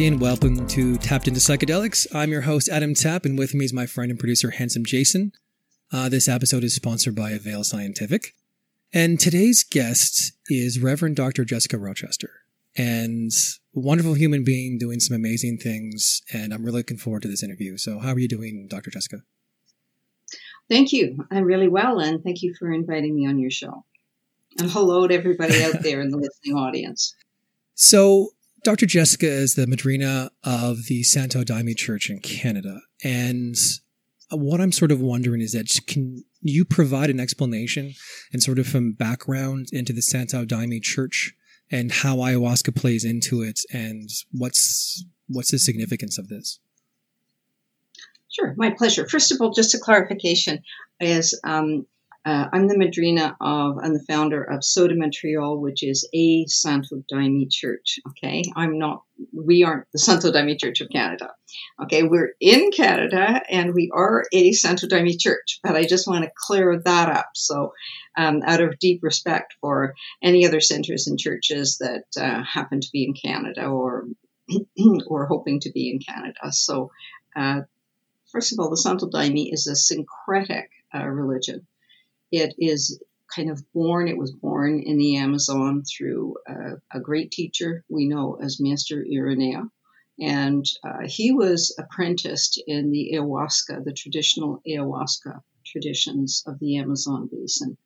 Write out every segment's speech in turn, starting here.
Everybody, and welcome to Tapped into Psychedelics. I'm your host, Adam Tapp, and with me is my friend and producer, Handsome Jason. Uh, this episode is sponsored by Avail Scientific. And today's guest is Reverend Dr. Jessica Rochester, and wonderful human being doing some amazing things. And I'm really looking forward to this interview. So, how are you doing, Dr. Jessica? Thank you. I'm really well, and thank you for inviting me on your show. And hello to everybody out there in the listening audience. So, Dr. Jessica is the madrina of the Santo Daime Church in Canada. And what I'm sort of wondering is that can you provide an explanation and sort of some background into the Santo Daime Church and how ayahuasca plays into it and what's what's the significance of this? Sure, my pleasure. First of all, just a clarification is um, uh, I'm the madrina of and the founder of Céu do Montreal, which is a Santo Daime church. Okay, I'm not. We aren't the Santo Daime Church of Canada. Okay, we're in Canada and we are a Santo Daime church, but I just want to clear that up. So, um, out of deep respect for any other centers and churches that uh, happen to be in Canada or or hoping to be in Canada. So, uh, first of all, the Santo Daime is a syncretic uh, religion. It is kind of born, it was born in the Amazon through uh, a great teacher we know as Master Irineu. And uh, he was apprenticed in the ayahuasca, the traditional ayahuasca traditions of the Amazon basin.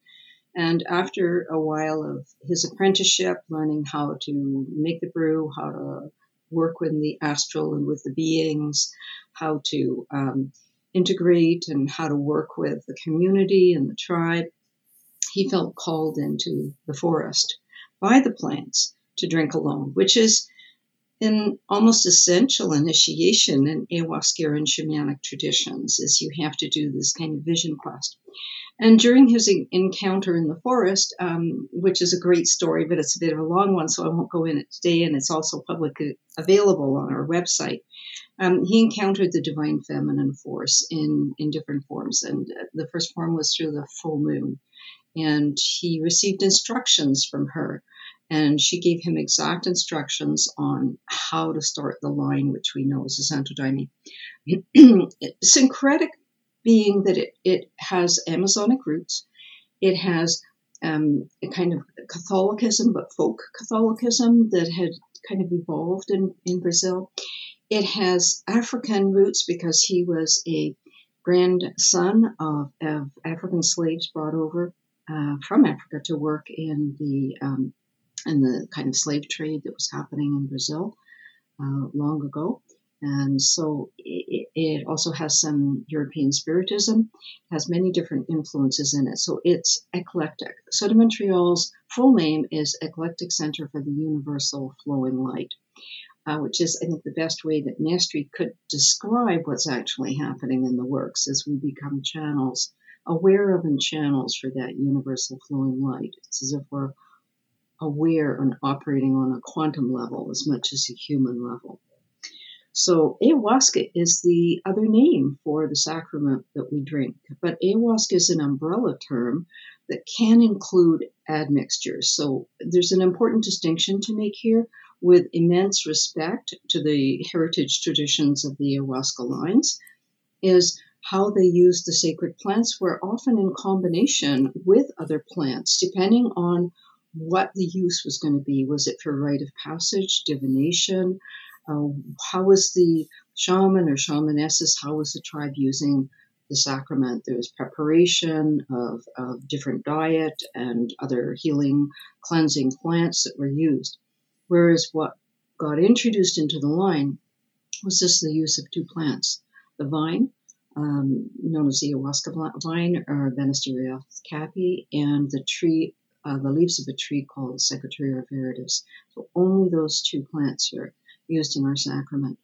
And after a while of his apprenticeship, learning how to make the brew, how to work with the astral and with the beings, how to um, integrate and how to work with the community and the tribe, he felt called into the forest by the plants to drink alone, which is an almost essential initiation in ayahuasca and shamanic traditions, is you have to do this kind of vision quest. And during his encounter in the forest, um, which is a great story, but it's a bit of a long one, so I won't go in it today, and it's also publicly available on our website. Um, he encountered the divine feminine force in, in different forms, and the first form was through the full moon. And he received instructions from her, and she gave him exact instructions on how to start the line, which we know as the Santo Daime. Syncretic being that it, it has Amazonic roots, it has um, a kind of Catholicism, but folk Catholicism that had kind of evolved in, in Brazil. It has African roots because he was a grandson of, of African slaves brought over uh, from Africa to work in the um, in the kind of slave trade that was happening in Brazil uh, long ago. And so it, it, also has some European Spiritism, has many different influences in it. So it's eclectic. Céu do Montreal's full name is Eclectic Center for the Universal Flowing Light, uh, which is, I think, the best way that Mestre could describe what's actually happening in the works as we become channels, aware of and channels for that universal flowing light. It's as if we're aware and operating on a quantum level as much as a human level. So ayahuasca is the other name for the sacrament that we drink, but ayahuasca is an umbrella term that can include admixtures. So there's an important distinction to make here with immense respect to the heritage traditions of the ayahuasca lines is how they use the sacred plants were often in combination with other plants, depending on what the use was going to be. Was it for rite of passage, divination, uh, how was the shaman or shamanesses, how was the tribe using the sacrament? There was preparation of, of different diet and other healing, cleansing plants that were used. Whereas what got introduced into the line was just the use of two plants the vine, um, known as the ayahuasca vine or Banisteriopsis caapi, and the tree, uh, the leaves of a tree called Psychotria viridis. So only those two plants are used in our sacrament.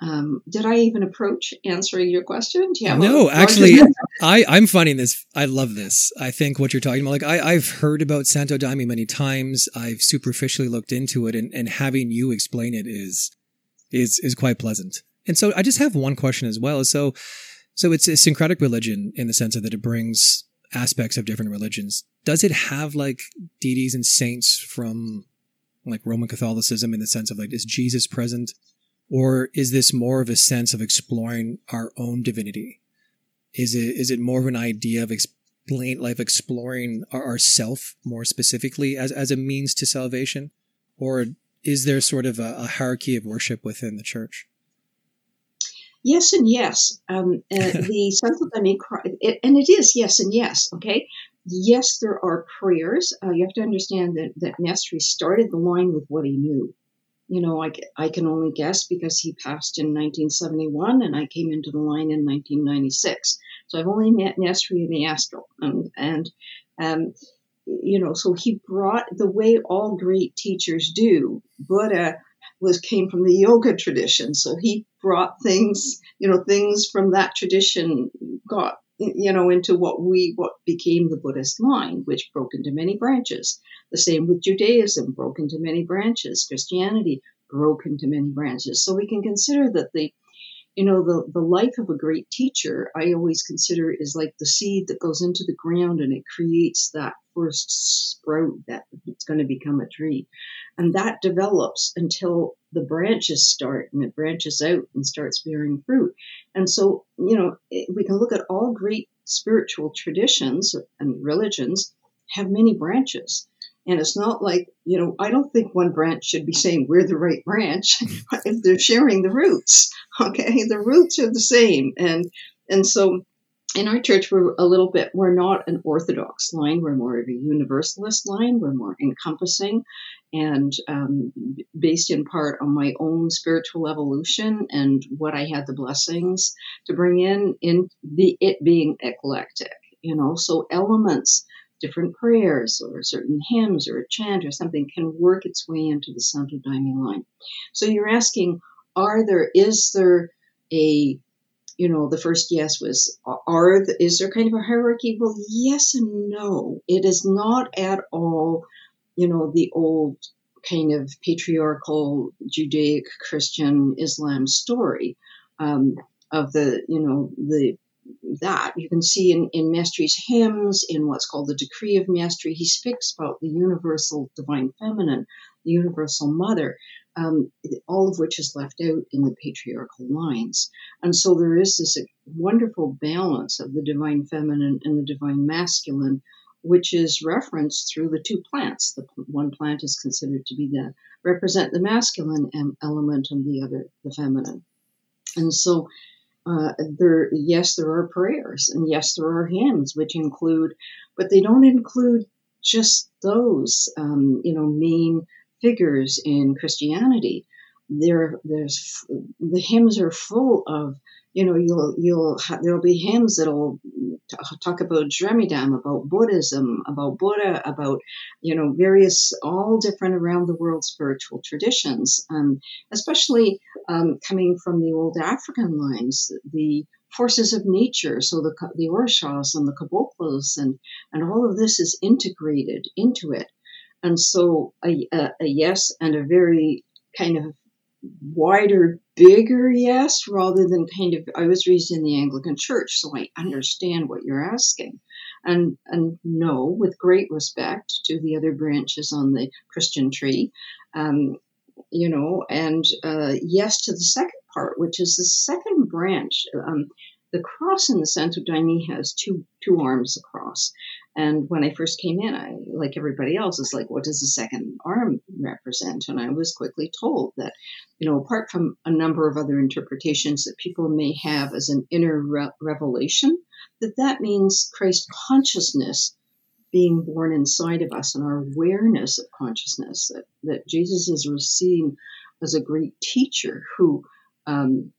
Um, did I even approach answering your question? no, actually, I, I'm finding this. I love this. I think what you're talking about, like I, I've heard about Santo Daime many times. I've superficially looked into it, and, and having you explain it is is is quite pleasant. And so I just have one question as well. So, so it's a syncretic religion in the sense of that it brings aspects of different religions. Does it have like deities and saints from like Roman Catholicism in the sense of like, is Jesus present? Or is this more of a sense of exploring our own divinity? Is it, is it more of an idea of explain, like exploring our, ourself more specifically as, as a means to salvation? Or is there sort of a, a hierarchy of worship within the church? Yes and yes. Um, uh, the Daime, and it is yes and yes. Okay, yes, there are prayers. Uh, you have to understand that that Mestre started the line with what he knew. You know, I, I can only guess because he passed in 1971 and I came into the line in 1996. So I've only met Mestre in the astral, and and um, you know, so he brought the way all great teachers do. Buddha was came from the yoga tradition, so he brought things, you know, things from that tradition got you know into what we what became the Buddhist line, which broke into many branches. The same with Judaism, broke into many branches. Christianity broke into many branches. So we can consider that the you know, the, the life of a great teacher, I always consider is like the seed that goes into the ground and it creates that first sprout that it's going to become a tree. And that develops until the branches start and it branches out and starts bearing fruit. And so, you know, we can look at all great spiritual traditions and religions have many branches. And it's not like, you know, I don't think one branch should be saying we're the right branch if they're sharing the roots. Okay. The roots are the same. And, and so in our church, we're a little bit, we're not an orthodox line. We're more of a universalist line. We're more encompassing and um, based in part on my own spiritual evolution and what I had the blessings to bring in, in the, it being eclectic, you know, so elements different prayers or certain hymns or a chant or something can work its way into the Santo Daime line. So you're asking, are there, is there a, you know, the first yes was, are, is there kind of a hierarchy? Well, yes and no. It is not at all, you know, the old kind of patriarchal Judaic Christian Islam story. Um, of the you know the that. You can see in, in Mestre's hymns, in what's called the Decree of Mestre, he speaks about the universal divine feminine, the universal mother, um, all of which is left out in the patriarchal lines. And so there is this wonderful balance of the divine feminine and the divine masculine, which is referenced through the two plants. The one plant is considered to be the represent the masculine element and the other the feminine. And so uh, there, yes, there are prayers, and yes, there are hymns, which include, but they don't include just those, um, you know, main figures in Christianity. There, there's the hymns are full of you know, you'll you'll ha- there'll be hymns that'll t- talk about Dremidam, about Buddhism, about Buddha, about you know various all different around the world spiritual traditions, um, especially um, coming from the old African lines, the forces of nature, so the the Orishas and the Caboclos and and all of this is integrated into it, and so a, a, a yes and a very kind of wider, bigger yes, rather than kind of, I was raised in the Anglican church, so I understand what you're asking. And, and no, with great respect to the other branches on the Christian tree, um, you know, and uh, yes to the second part, which is the second branch. Um, the cross in the Santo Daime has two two arms across. And when I first came in, I, like everybody else, is like, what does the second arm represent? And I was quickly told that, you know, apart from a number of other interpretations that people may have as an inner re- revelation, that that means Christ consciousness being born inside of us and our awareness of consciousness, that, that Jesus is seen as a great teacher who um,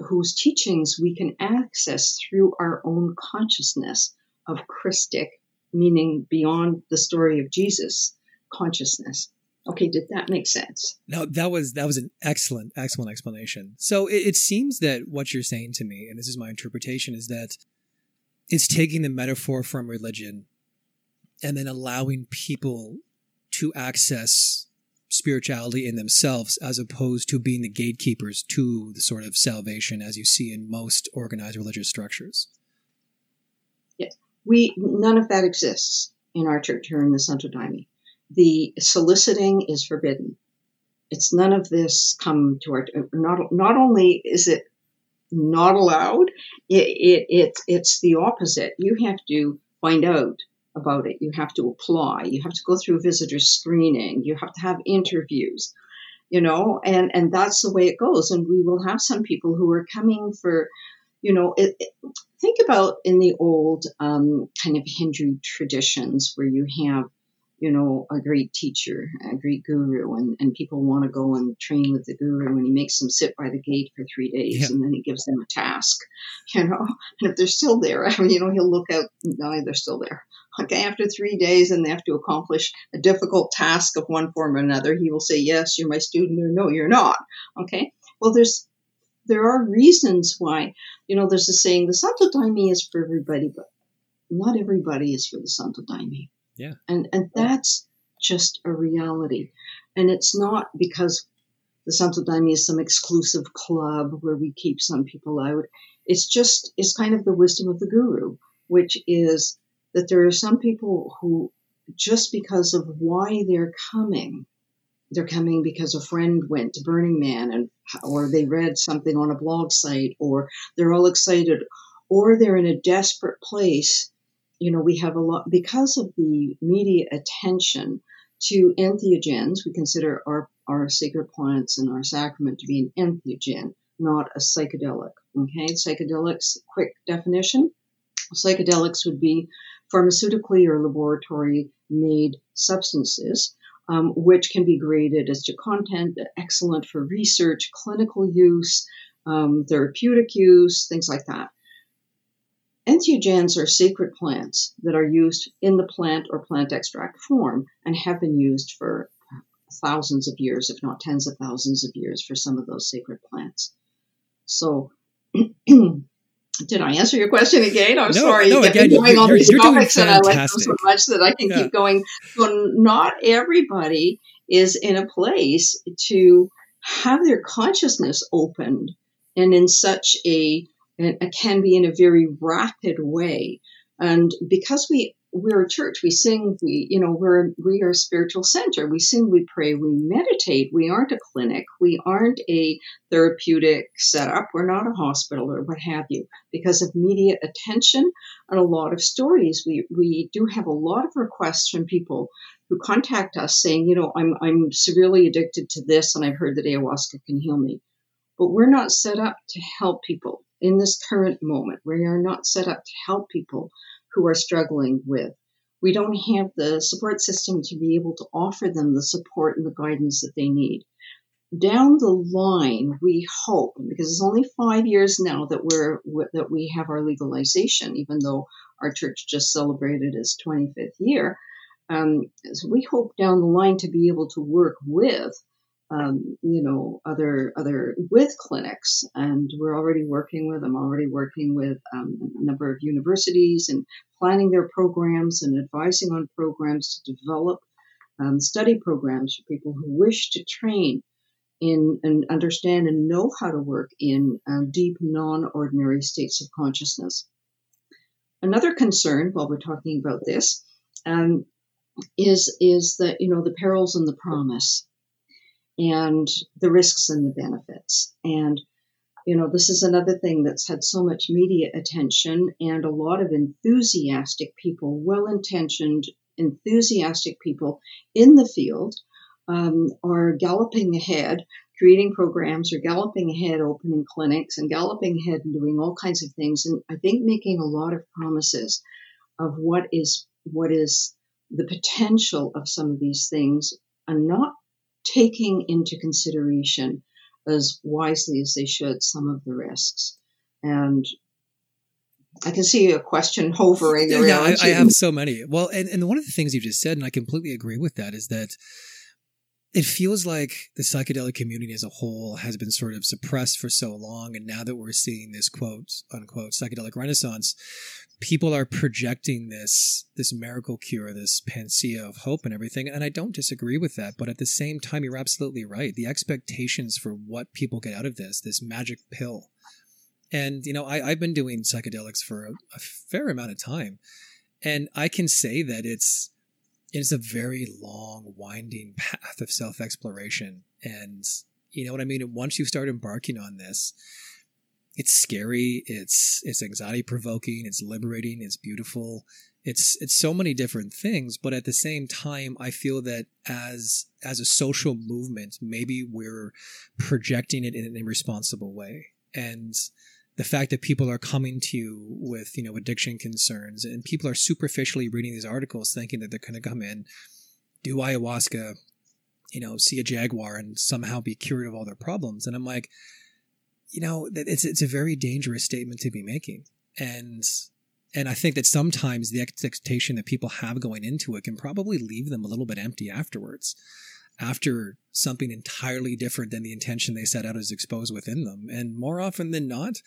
whose teachings we can access through our own consciousness of Christic, meaning beyond the story of Jesus, consciousness. Okay, did that make sense? No, that was that was an excellent, excellent explanation. So it, it seems that what you're saying to me, and this is my interpretation, is that it's taking the metaphor from religion and then allowing people to access spirituality in themselves as opposed to being the gatekeepers to the sort of salvation as you see in most organized religious structures. We none of that exists in our church here in the Santo Daime. the soliciting is forbidden. It's none of this come to our not not only is it not allowed, it, it, it it's the opposite. You have to find out about it. You have to apply. You have to go through visitor screening. You have to have interviews, you know, and, and that's the way it goes. And we will have some people who are coming for, you know, it, it, think about in the old um, kind of Hindu traditions where you have you know, a great teacher, a great guru, and, and people want to go and train with the guru, and he makes them sit by the gate for three days, yeah. and then he gives them a task, you know, and if they're still there, I mean, you know, he'll look out, no, they're still there. Okay, after three days, and they have to accomplish a difficult task of one form or another, he will say, yes, you're my student, or no, you're not. Okay, well, there's there are reasons why, you know, there's a saying, the Santo Daime is for everybody, but not everybody is for the Santo Daime. Yeah. And and that's just a reality. And it's not because the Santo Daime is some exclusive club where we keep some people out. It's just it's kind of the wisdom of the guru, which is that there are some people who just because of why they're coming, they're coming because a friend went to Burning Man and or they read something on a blog site or they're all excited or they're in a desperate place you know, we have a lot, because of the media attention to entheogens, we consider our, our sacred plants and our sacrament to be an entheogen, not a psychedelic. Okay, psychedelics, quick definition. Psychedelics would be pharmaceutically or laboratory made substances, um, which can be graded as to content, excellent for research, clinical use, um, therapeutic use, things like that. Entheogens are sacred plants that are used in the plant or plant extract form and have been used for thousands of years, if not tens of thousands of years, for some of those sacred plants. So, did I answer your question again? I'm no, sorry. No, again, going you're, on these you're topics, and I like them so much that I can yeah. keep going. So, not everybody is in a place to have their consciousness opened and in such a it can be in a very rapid way. And because we we're a church, we sing, we you know we're we are a spiritual center. We sing, we pray, we meditate. We aren't a clinic. We aren't a therapeutic setup. We're not a hospital or what have you. Because of media attention and a lot of stories, we we do have a lot of requests from people who contact us saying, you know, I'm I'm severely addicted to this, and I've heard that ayahuasca can heal me. But we're not set up to help people in this current moment. We are not set up to help people who are struggling with. We don't have the support system to be able to offer them the support and the guidance that they need. Down the line, we hope, because it's only five years now that we're that we have our legalization, even though our church just celebrated its 25th year. Um, so we hope down the line to be able to work with um, you know, other other with clinics, and we're already working with. I'm already working with um, a number of universities and planning their programs and advising on programs to develop um, study programs for people who wish to train in and understand and know how to work in um, deep, non-ordinary states of consciousness. Another concern, while we're talking about this, um, is is that you know the perils and the promise and the risks and the benefits. And, you know, this is another thing that's had so much media attention and a lot of enthusiastic people, well intentioned, enthusiastic people in the field um, are galloping ahead, creating programs or galloping ahead, opening clinics and galloping ahead and doing all kinds of things. And I think making a lot of promises of what is, what is the potential of some of these things and not taking into consideration as wisely as they should some of the risks. And I can see a question hovering yeah, around. Yeah, I, I, have so many. Well, and, and one of the things you just said, and I completely agree with that, is that it feels like the psychedelic community as a whole has been sort of suppressed for so long. And now that we're seeing this quote unquote psychedelic renaissance, people are projecting this this miracle cure, this panacea of hope and everything, and I don't disagree with that. But at the same time, you're absolutely right. The expectations for what people get out of this, this magic pill, and you know, I, I've been doing psychedelics for a, a fair amount of time, and I can say that it's it's a very long, winding path of self exploration. And you know what I mean? And once you start embarking on this, it's scary, it's it's anxiety provoking, it's liberating, it's beautiful. It's it's so many different things, but at the same time I feel that as as a social movement, maybe we're projecting it in an irresponsible way. And the fact that people are coming to you with you know addiction concerns and people are superficially reading these articles thinking that they're going to come in do ayahuasca you know see a jaguar and somehow be cured of all their problems. And i'm like you know it's it's a very dangerous statement to be making. And and i think that sometimes the expectation that people have going into it can probably leave them a little bit empty afterwards after something entirely different than the intention they set out is exposed within them. And more often than not,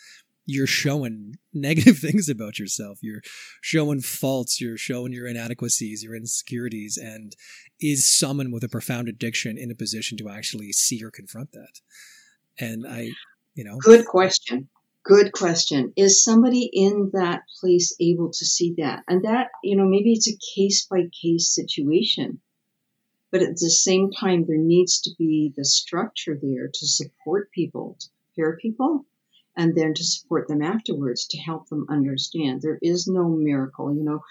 you're showing negative things about yourself. You're showing faults. You're showing your inadequacies, your insecurities, and is someone with a profound addiction in a position to actually see or confront that? And I, you know. Good question. Good question. Is somebody in that place able to see that? And that, you know, maybe it's a case by case situation but at the same time, there needs to be the structure there to support people, to prepare people, and then to support them afterwards to help them understand. There is no miracle, you know.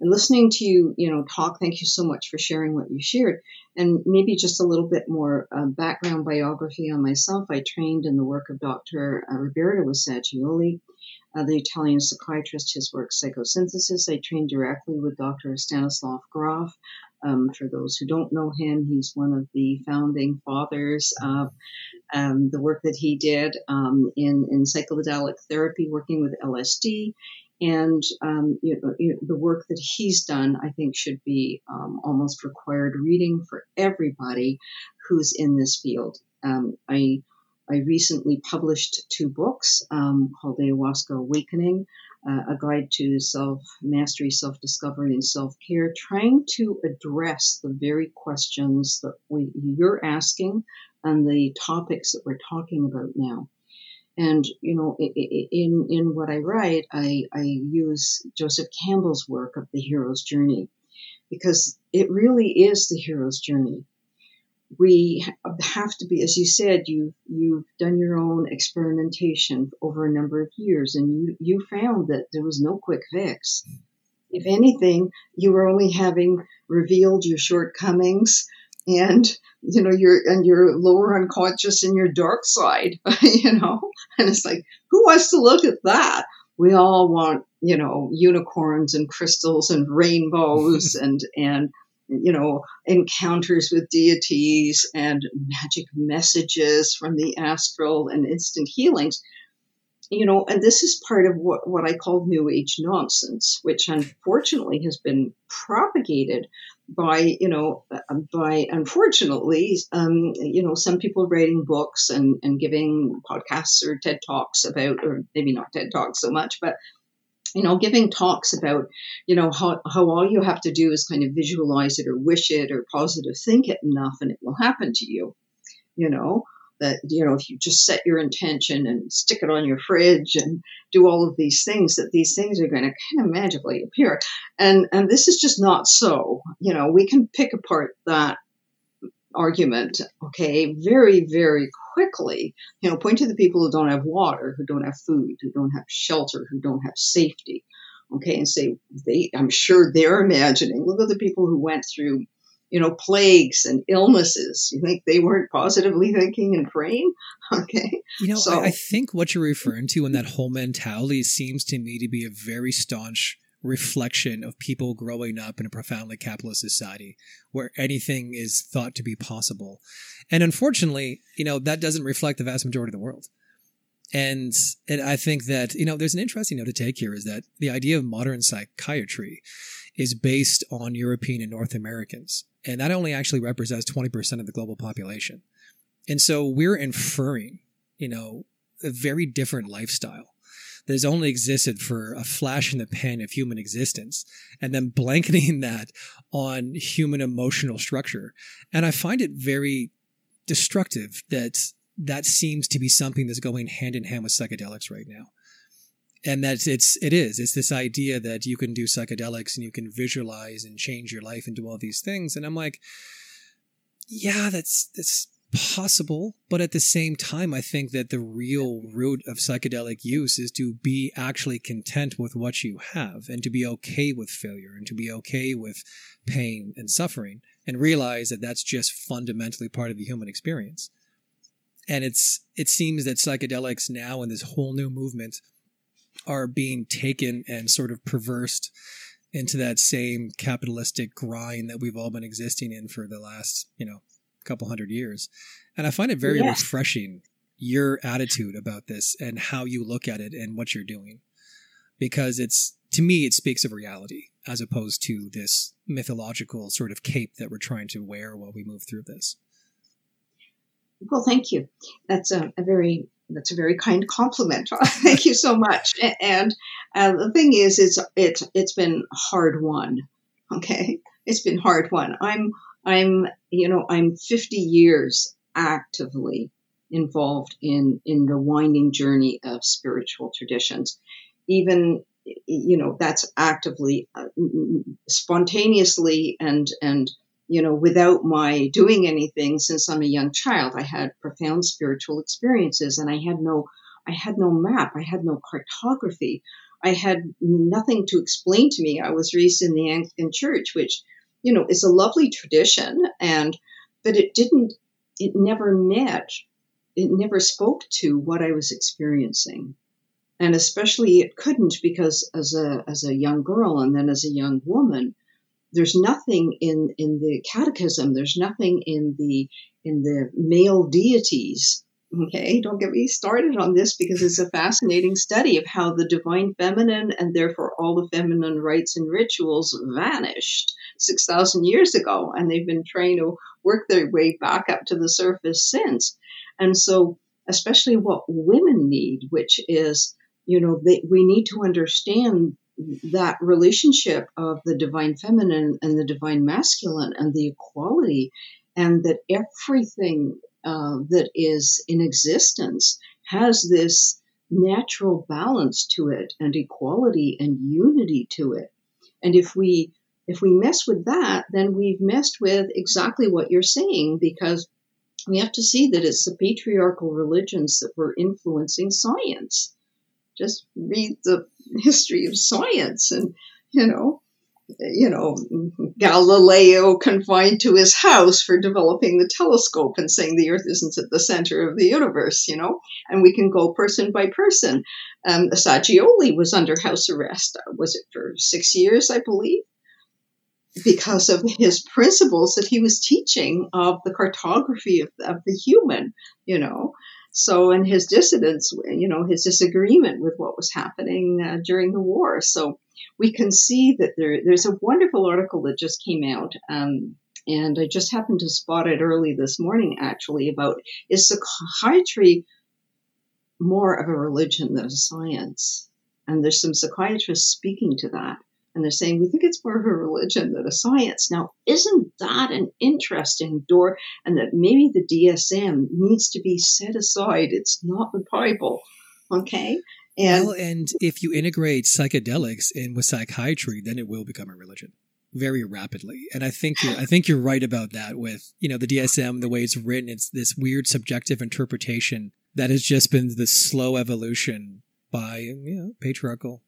And listening to you, you know, talk, thank you so much for sharing what you shared. And maybe just a little bit more uh, background biography on myself. I trained in the work of Dr. Uh, Roberto Assagioli, uh, the Italian psychiatrist, his work Psychosynthesis. I trained directly with Dr. Stanislav Grof, um, for those who don't know him, he's one of the founding fathers of um, the work that he did um, in, in psychedelic therapy, working with LSD. And um, you know, you know, the work that he's done, I think, should be um, almost required reading for everybody who's in this field. Um, I I recently published two books called Ayahuasca Awakening, uh, a guide to self mastery, self discovery, and self care, trying to address the very questions that we, you're asking and the topics that we're talking about now. And you know, in in what I write, I, I use Joseph Campbell's work of the hero's journey because it really is the hero's journey we have to be, as you said, you you've done your own experimentation over a number of years, and you you found that there was no quick fix. Mm-hmm. If anything, you were only having revealed your shortcomings and you know your and your lower unconscious and your dark side, you know. And it's like, who wants to look at that? We all want, you know, unicorns and crystals and rainbows and and you know, encounters with deities and magic messages from the astral and instant healings. You know, and this is part of what, what I call New Age nonsense, which unfortunately has been propagated by, you know, by unfortunately, um, you know, some people writing books and, and giving podcasts or TED Talks about, or maybe not TED Talks so much, but you know, giving talks about, you know, how, how all you have to do is kind of visualize it or wish it or positive think it enough and it will happen to you. You know, that, you know, if you just set your intention and stick it on your fridge and do all of these things, that these things are going to kind of magically appear. And, and this is just not so. You know, we can pick apart that argument, okay, very, very quickly, you know, point to the people who don't have water, who don't have food, who don't have shelter, who don't have safety, okay, and say, they, I'm sure they're imagining, look at the people who went through, you know, plagues and illnesses. You think they weren't positively thinking and praying? Okay. You know, so, I, I think what you're referring to in that whole mentality seems to me to be a very staunch reflection of people growing up in a profoundly capitalist society where anything is thought to be possible. And unfortunately, you know, that doesn't reflect the vast majority of the world. And, and I think that, you know, there's an interesting note to take here is that the idea of modern psychiatry is based on European and North Americans. And that only actually represents 20% of the global population. And so we're inferring, you know, a very different lifestyle that has only existed for a flash in the pan of human existence, and then blanketing that on human emotional structure. And I find it very destructive that that seems to be something that's going hand in hand with psychedelics right now. and that's it's it is it's this idea that you can do psychedelics and you can visualize and change your life and do all these things and i'm like yeah that's that's possible but at the same time i think that the real root of psychedelic use is to be actually content with what you have and to be okay with failure and to be okay with pain and suffering and realize that that's just fundamentally part of the human experience. And it's it seems that psychedelics now in this whole new movement are being taken and sort of perversed into that same capitalistic grind that we've all been existing in for the last, you know, couple hundred years. And I find it very yes. refreshing your attitude about this and how you look at it and what you're doing. Because it's to me it speaks of reality as opposed to this mythological sort of cape that we're trying to wear while we move through this. Well, thank you. That's a, a very that's a very kind compliment. Thank you so much. And uh, the thing is, it's it's it's been hard won. Okay, it's been hard won. I'm I'm you know I'm 50 years actively involved in in the winding journey of spiritual traditions. Even you know that's actively, uh, spontaneously, and and you know, without my doing anything since I'm a young child, I had profound spiritual experiences and I had no, I had no map. I had no cartography. I had nothing to explain to me. I was raised in the Anglican church, which, you know, is a lovely tradition and, but it didn't, it never met, it never spoke to what I was experiencing. And especially it couldn't because as a, as a young girl and then as a young woman, there's nothing in in the catechism there's nothing in the in the male deities okay don't get me started on this because it's a fascinating study of how the divine feminine and therefore all the feminine rites and rituals vanished 6000 years ago and they've been trying to work their way back up to the surface since. And so especially what women need which is you know they, we need to understand that relationship of the divine feminine and the divine masculine and the equality, and that everything uh, that is in existence has this natural balance to it and equality and unity to it. And if we if we mess with that, then we've messed with exactly what you're saying because we have to see that it's the patriarchal religions that were influencing science just read the history of science and, you know, you know, Galileo confined to his house for developing the telescope and saying the Earth isn't at the center of the universe, you know, and we can go person by person. Um, Assagioli was under house arrest. Was it for six years, I believe? Because of his principles that he was teaching of the cartography of, of the human, you know. So, and his dissidence, you know, his disagreement with what was happening uh, during the war. So, we can see that there, there's a wonderful article that just came out. Um, and I just happened to spot it early this morning, actually, about is psychiatry more of a religion than a science? And there's some psychiatrists speaking to that and they're saying we think it's more of a religion than a science. Now, isn't that an interesting door? And that maybe the DSM needs to be set aside. It's not the Bible, okay? And well, and if you integrate psychedelics in with psychiatry, then it will become a religion very rapidly. And I think you're, I think you're right about that. With you know the DSM, the way it's written, it's this weird subjective interpretation that has just been the slow evolution by you know patriarchal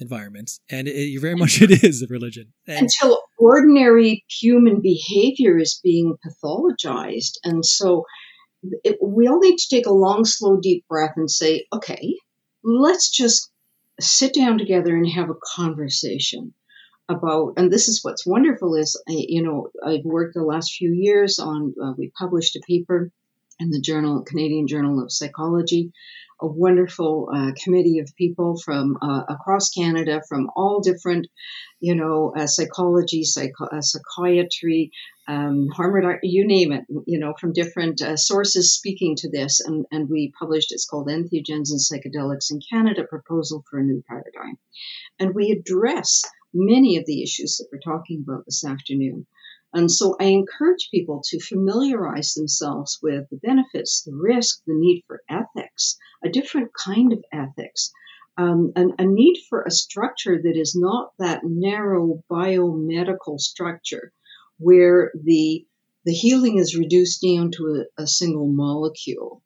environments, and it, very much it is a religion. And Until ordinary human behavior is being pathologized, and so it, we all need to take a long, slow, deep breath and say, okay, let's just sit down together and have a conversation about and this is what's wonderful is I, you know i've worked the last few years on uh, we published a paper in the journal canadian journal of psychology a wonderful uh, committee of people from uh, across Canada, from all different, you know, uh, psychology, psycho- uh, psychiatry, um, Harvard, you name it, you know, from different uh, sources speaking to this. And, and we published, it's called Entheogens and Psychedelics in Canada, Proposal for a New Paradigm. And we address many of the issues that we're talking about this afternoon. And so I encourage people to familiarize themselves with the benefits, the risk, the need for ethics, a different kind of ethics, um, an, a need for a structure that is not that narrow biomedical structure where the the healing is reduced down to a, a single molecule.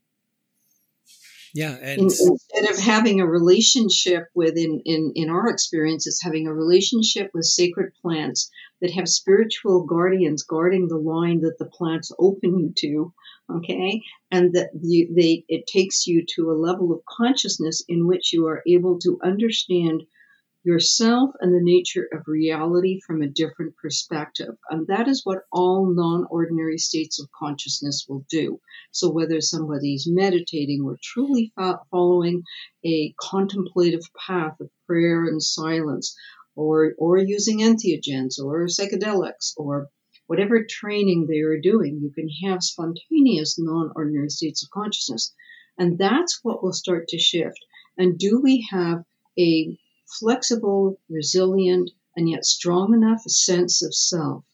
Yeah, and In, instead of having a relationship with, in, in in our experience, it's having a relationship with sacred plants that have spiritual guardians guarding the line that the plants open you to, okay, and that you, they it takes you to a level of consciousness in which you are able to understand yourself and the nature of reality from a different perspective. And that is what all non ordinary states of consciousness will do. So, whether somebody's meditating or truly following a contemplative path of prayer and silence, or, or using entheogens or psychedelics or whatever training they are doing, you can have spontaneous non ordinary states of consciousness. And that's what will start to shift. And do we have a flexible, resilient, and yet strong enough sense of self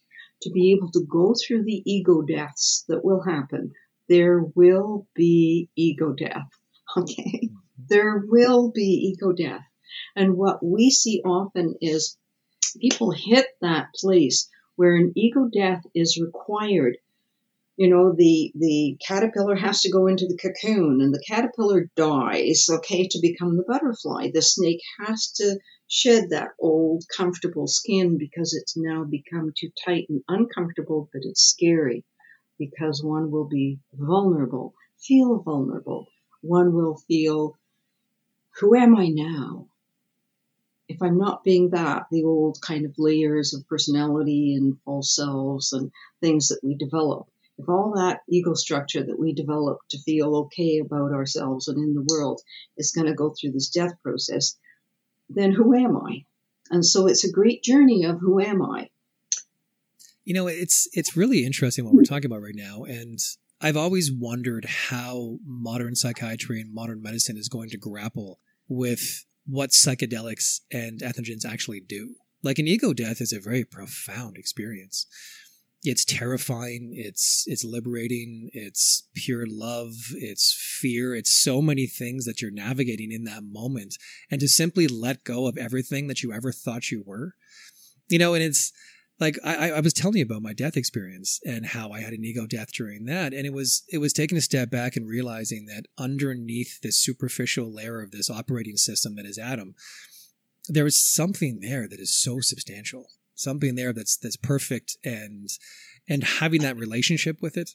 to be able to go through the ego deaths that will happen. There will be ego death. Okay. There will be ego death. And what we see often is people hit that place where an ego death is required you know the the caterpillar has to go into the cocoon and the caterpillar dies okay to become the butterfly. The snake has to shed that old comfortable skin because it's now become too tight and uncomfortable but it's scary because one will be vulnerable feel vulnerable. One will feel who am i now? If i'm not being that the old kind of layers of personality and false selves and things that we develop if all that ego structure that we develop to feel okay about ourselves and in the world is going to go through this death process, then who am I? And so it's a great journey of who am I? You know, it's it's really interesting what we're hmm. talking about right now, and I've always wondered how modern psychiatry and modern medicine is going to grapple with what psychedelics and ethnogens actually do. Like an ego death is a very profound experience it's terrifying it's it's liberating it's pure love it's fear it's so many things that you're navigating in that moment. And to simply let go of everything that you ever thought you were you know and it's like I, I was telling you about my death experience and how I had an ego death during that, and it was it was taking a step back and realizing that underneath this superficial layer of this operating system that is Adam, there is something there that is so substantial something there that's that's perfect and and having that relationship with it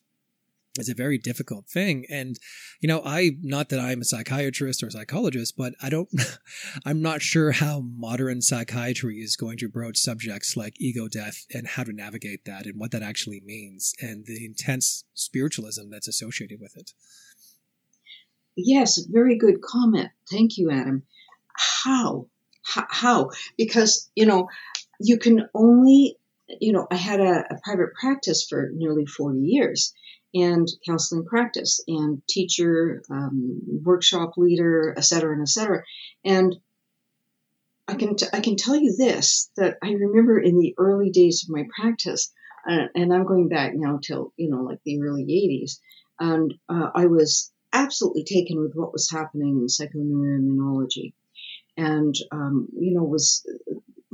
is a very difficult thing. And you know i not that i'm a psychiatrist or a psychologist but i don't i'm not sure how modern psychiatry is going to broach subjects like ego death and how to navigate that and what that actually means and the intense spiritualism that's associated with it. Yes very good comment. Thank you adam. How? How? Because you know you can only, you know, I had a, a private practice for nearly 40 years and counseling practice and teacher, um, workshop leader, et cetera, and et cetera. And I can, t- I can tell you this, that I remember in the early days of my practice, uh, and I'm going back now till, you know, like the early 80s, and uh, I was absolutely taken with what was happening in psychoneuroimmunology and um, you know was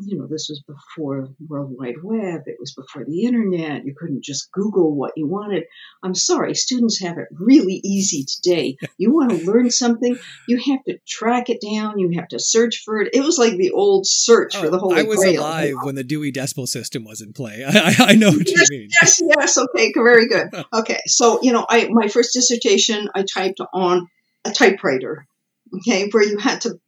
you know, this was before World Wide Web. It was before the internet. You couldn't just Google what you wanted. I'm sorry, students have it really easy today. You want to learn something, you have to track it down. You have to search for it. It was like the old search oh, for the Holy I was Grail, alive when the Dewey Decimal System was in play. I, I know what yes, you mean. Yes, yes. Okay, very good. Okay, so you know, I my first dissertation I typed on a typewriter. Okay, where you had to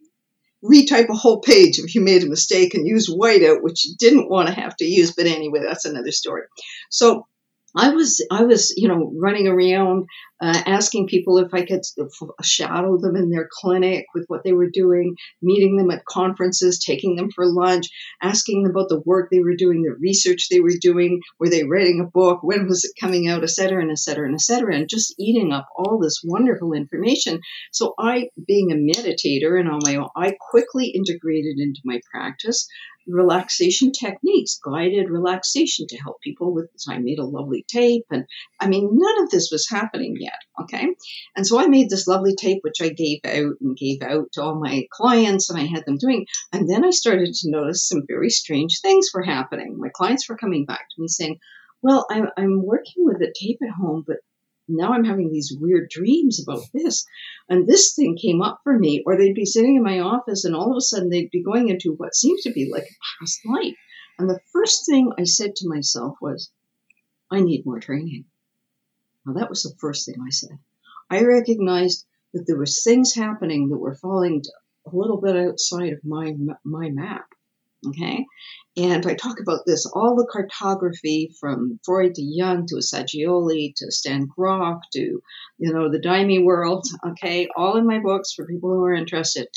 retype a whole page if you made a mistake and use whiteout, which you didn't want to have to use. But anyway, that's another story. So I was, I was, you know, running around uh, asking people if I could shadow them in their clinic with what they were doing, meeting them at conferences, taking them for lunch, asking them about the work they were doing, the research they were doing, were they writing a book, when was it coming out, et cetera, and et cetera, and et cetera, and just eating up all this wonderful information. So I, being a meditator and all my own, I quickly integrated into my practice relaxation techniques, guided relaxation to help people with this. I made a lovely tape. And I mean, none of this was happening yet. Okay. And so I made this lovely tape, which I gave out and gave out to all my clients and I had them doing. And then I started to notice some very strange things were happening. My clients were coming back to me saying, well, I'm, I'm working with a tape at home, but now I'm having these weird dreams about this. And this thing came up for me. Or they'd be sitting in my office and all of a sudden they'd be going into what seems to be like a past life. And the first thing I said to myself was, I need more training. Now that was the first thing I said. I recognized that there was things happening that were falling a little bit outside of my my map. Okay. And I talk about this, all the cartography from Freud to Jung to Assagioli to Stan Grof to, you know, the Daime world. Okay. All in my books for people who are interested.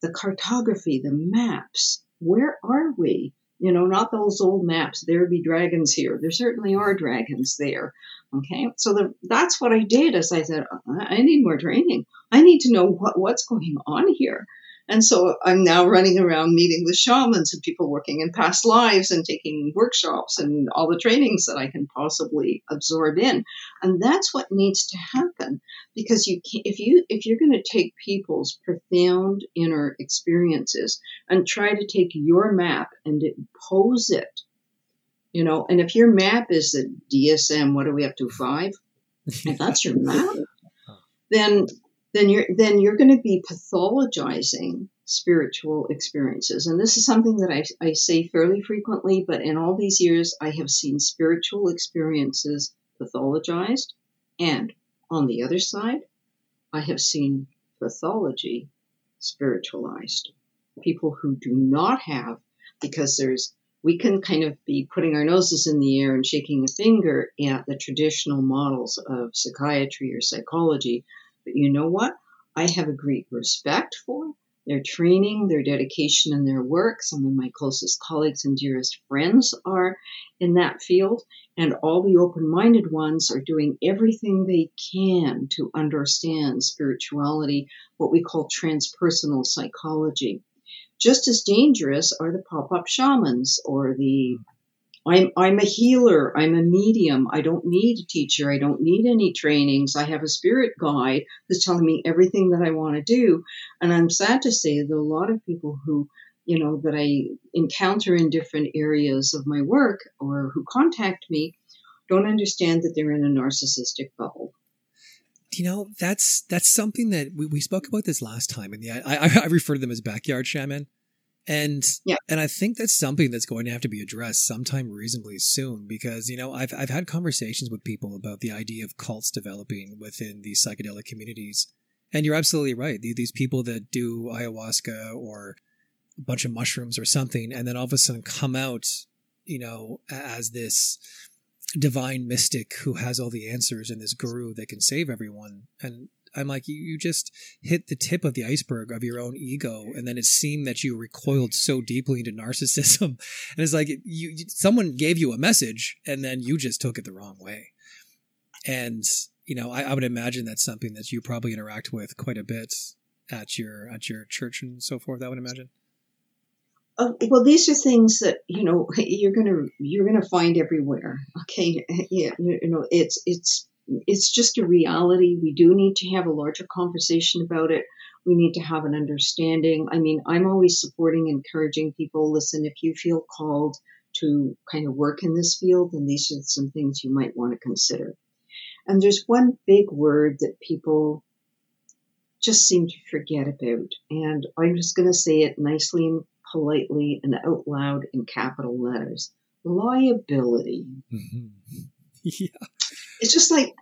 The cartography, the maps. Where are we? You know, not those old maps. There be dragons here. There certainly are dragons there. Okay. So the, that's what I did as I said, uh, I need more training. I need to know what, what's going on here. And so I'm now running around meeting with shamans and people working in past lives and taking workshops and all the trainings that I can possibly absorb in. And that's what needs to happen because you can, if you if you're going to take people's profound inner experiences and try to take your map and impose it, you know, and if your map is the DSM, what are we up to five? If that's your map, then then you're then you're going to be pathologizing spiritual experiences. And this is something that I, I say fairly frequently, but in all these years, I have seen spiritual experiences pathologized. And on the other side, I have seen pathology spiritualized. People who do not have, because there's, we can kind of be putting our noses in the air and shaking a finger at the traditional models of psychiatry or psychology but you know what? I have a great respect for their training, their dedication, and their work. Some of my closest colleagues and dearest friends are in that field, and all the open minded ones are doing everything they can to understand spirituality, what we call transpersonal psychology. Just as dangerous are the pop up shamans or the I'm, I'm a healer. I'm a medium. I don't need a teacher. I don't need any trainings. I have a spirit guide who's telling me everything that I want to do. And I'm sad to say that a lot of people who, you know, that I encounter in different areas of my work or who contact me don't understand that they're in a narcissistic bubble. You know, that's that's something that we, we spoke about this last time, and the I, I refer to them as backyard shaman. And yeah. and I think that's something that's going to have to be addressed sometime reasonably soon because you know I've I've had conversations with people about the idea of cults developing within these psychedelic communities. And you're absolutely right. These people that do ayahuasca or a bunch of mushrooms or something and then all of a sudden come out, you know, as this divine mystic who has all the answers and this guru that can save everyone. And I'm like, you, you just hit the tip of the iceberg of your own ego, and then it seemed that you recoiled so deeply into narcissism, and it's like you, someone gave you a message, and then you just took it the wrong way, and you know, I, I would imagine that's something that you probably interact with quite a bit at your at your church and so forth. I would imagine. Uh, well, these are things that you know you're gonna you're gonna find everywhere. Okay, yeah, you know it's it's it's just a reality. We do need to have a larger conversation about it. We need to have an understanding. I mean, I'm always supporting, encouraging people. Listen, if you feel called to kind of work in this field, then these are some things you might want to consider. And there's one big word that people just seem to forget about. And I'm just going to say it nicely and politely and out loud in capital letters liability. Mm-hmm. Yeah it's just like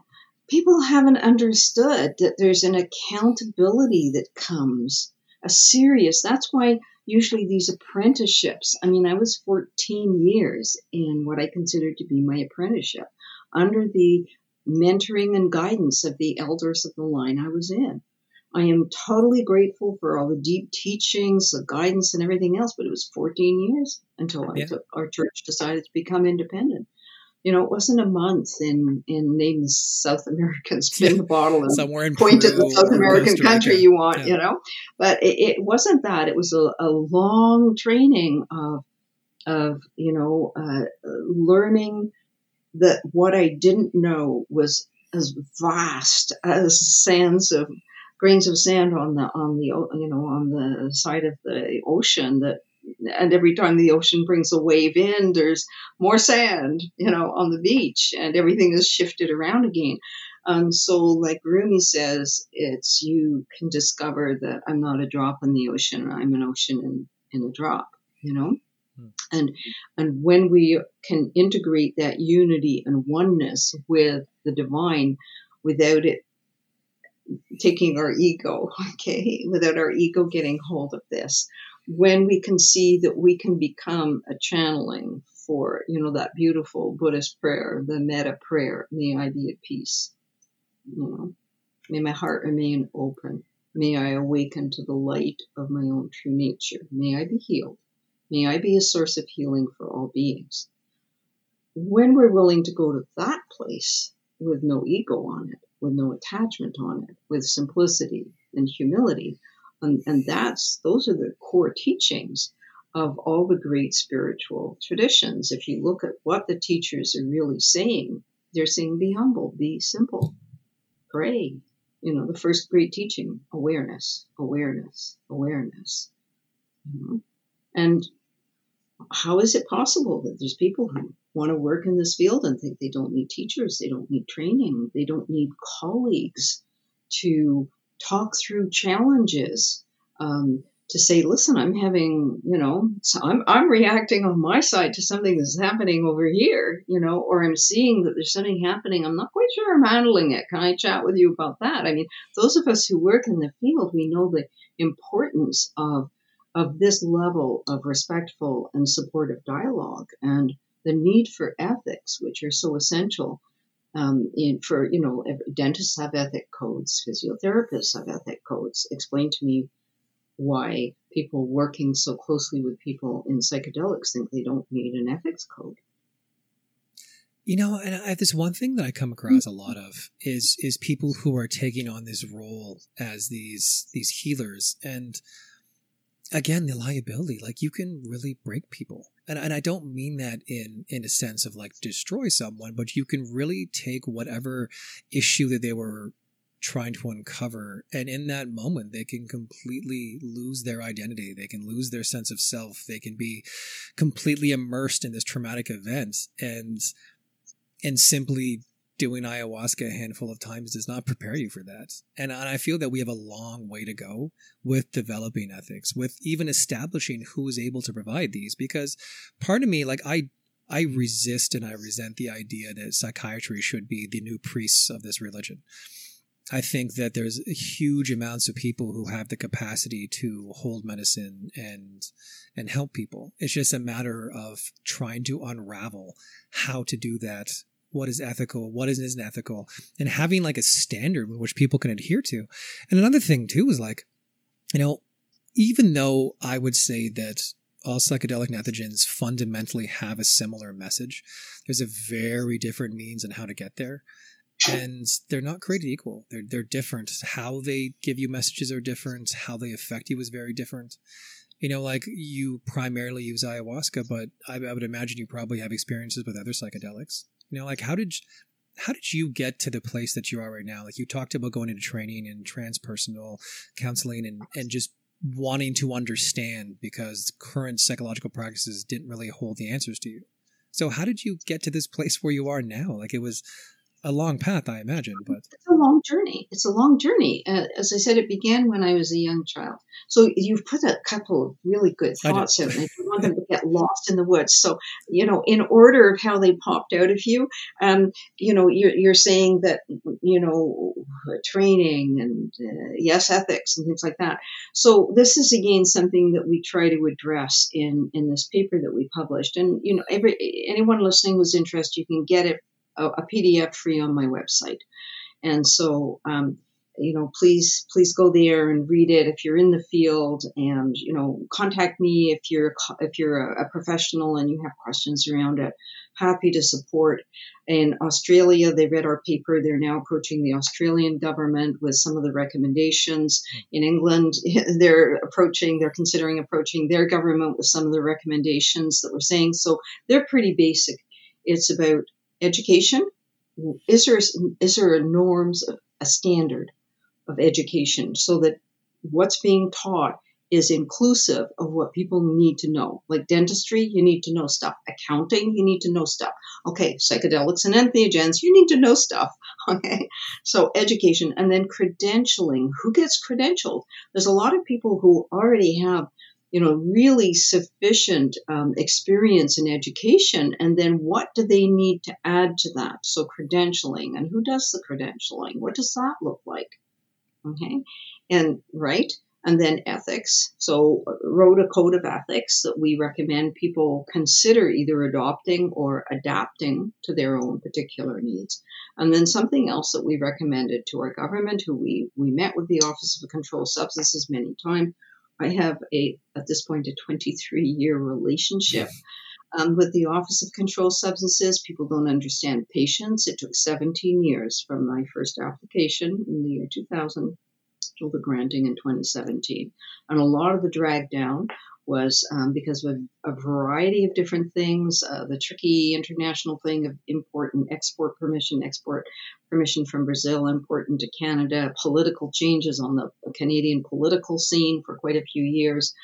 people haven't understood that there's an accountability that comes a serious that's why usually these apprenticeships i mean i was 14 years in what i considered to be my apprenticeship under the mentoring and guidance of the elders of the line i was in i am totally grateful for all the deep teachings the guidance and everything else but it was 14 years until yeah. took, our church decided to become independent you know, it wasn't a month in in name the South American spin the bottle and somewhere in point Peru to the South American country you want, yeah. you know. But it, it, wasn't that. It was a, a long training of of you know uh, learning that what I didn't know was as vast as sands of grains of sand on the on the you know on the side of the ocean that and every time the ocean brings a wave in there's more sand you know on the beach and everything is shifted around again um, so like Rumi says it's you can discover that I'm not a drop in the ocean I'm an ocean in, in a drop you know hmm. and and when we can integrate that unity and oneness with the divine without it taking our ego, okay, without our ego getting hold of this. When we can see that we can become a channeling for, you know, that beautiful Buddhist prayer, the metta prayer, may I be at peace. You know, may my heart remain open. May I awaken to the light of my own true nature. May I be healed. May I be a source of healing for all beings. When we're willing to go to that place with no ego on it, with no attachment on it, with simplicity and humility. And, and that's those are the core teachings of all the great spiritual traditions. If you look at what the teachers are really saying, they're saying be humble, be simple, pray. You know, the first great teaching, awareness, awareness, awareness. You know? And how is it possible that there's people who want to work in this field and think they don't need teachers, they don't need training, they don't need colleagues to talk through challenges. Um, to say, listen, I'm having, you know, I'm, I'm reacting on my side to something that's happening over here, you know, or I'm seeing that there's something happening. I'm not quite sure I'm handling it. Can I chat with you about that? I mean, those of us who work in the field, we know the importance of of this level of respectful and supportive dialogue. And the need for ethics, which are so essential um, in, for, you know, dentists have ethic codes, physiotherapists have ethic codes. Explain to me why people working so closely with people in psychedelics think they don't need an ethics code. You know, and I, this one thing that I come across a lot of is is people who are taking on this role as these these healers, and again, the liability. Like you can really break people and, and I don't mean that in in a sense of like destroy someone, but you can really take whatever issue that they were trying to uncover and in that moment they can completely lose their identity they can lose their sense of self they can be completely immersed in this traumatic event and and simply doing ayahuasca a handful of times does not prepare you for that. And, and I feel that we have a long way to go with developing ethics, with even establishing who is able to provide these. Because part of me, like, I I resist and I resent the idea that psychiatry should be the new priests of this religion. I think that there's huge amounts of people who have the capacity to hold medicine and and help people. It's just a matter of trying to unravel how to do that what is ethical, what isn't ethical, and having like a standard which people can adhere to. And another thing too is like, you know, even though I would say that all psychedelic entheogens fundamentally have a similar message, there's a very different means on how to get there. And they're not created equal. They're they're different. How they give you messages are different. How they affect you is very different you know, like you primarily use ayahuasca, but I, I, would imagine you probably have experiences with other psychedelics. You know, like how did how did you get to the place that you are right now? Like you talked about going into training and transpersonal counseling and and just wanting to understand because current psychological practices didn't really hold the answers to you. So how did you get to this place where you are now? Like it was a long path, I imagine. But it's a long journey. It's a long journey. Uh, as I said, it began when I was a young child. So you've put a couple of really good thoughts in. If you want them to get lost in the woods, so you know, in order of how they popped out of you, um, you know, you're, you're saying that you know, training and uh, yes, ethics and things like that. So this is again something that we try to address in in this paper that we published. And you know, every anyone listening who's interested, you can get it a, a PDF free on my website. And so, um, you know, please, please go there and read it if you're in the field and, you know, contact me if you're, if you're a, a professional and you have questions around it. happy to support. In Australia, they read our paper. They're now approaching the Australian government with some of the recommendations. In England, they're approaching, they're considering approaching their government with some of the recommendations that we're saying. So they're pretty basic. It's about education. Is there, is there a norms, a standard of education so that what's being taught is inclusive of what people need to know. Like dentistry, you need to know stuff. Accounting, you need to know stuff. Okay, psychedelics and entheogens, you need to know stuff. Okay, so education and then credentialing. Who gets credentialed? There's a lot of people who already have, you know, really sufficient um, experience in education, and then what do they need to add to that? So credentialing, and who does the credentialing? What does that look like? Okay, and right and then ethics. So, wrote a code of ethics that we recommend people consider either adopting or adapting to their own particular needs. And then something else that we recommended to our government, who we, we met with the Office of Controlled Substances many times. I have a, at this point, a 23 year relationship. Um, with the Office of Controlled Substances, people don't understand patience. It took 17 years from my first application in the year 2000 till the granting in 2017. And a lot of the drag down was um, because of a variety of different things, uh, the tricky international thing of import and export permission, export permission from Brazil, import into Canada, political changes on the Canadian political scene for quite a few years.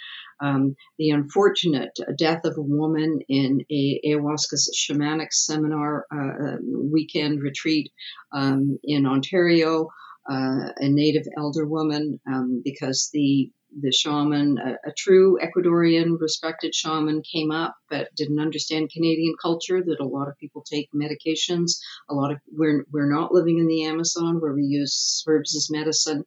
Um, the unfortunate death of a woman in a ayahuasca shamanic seminar uh, uh weekend retreat um, in Ontario, uh, a native elder woman um, because the the shaman, a, a, true Ecuadorian respected shaman, came up but didn't understand Canadian culture. That a lot of people take medications. A lot of we're we're not living in the Amazon where we use herbs as medicine,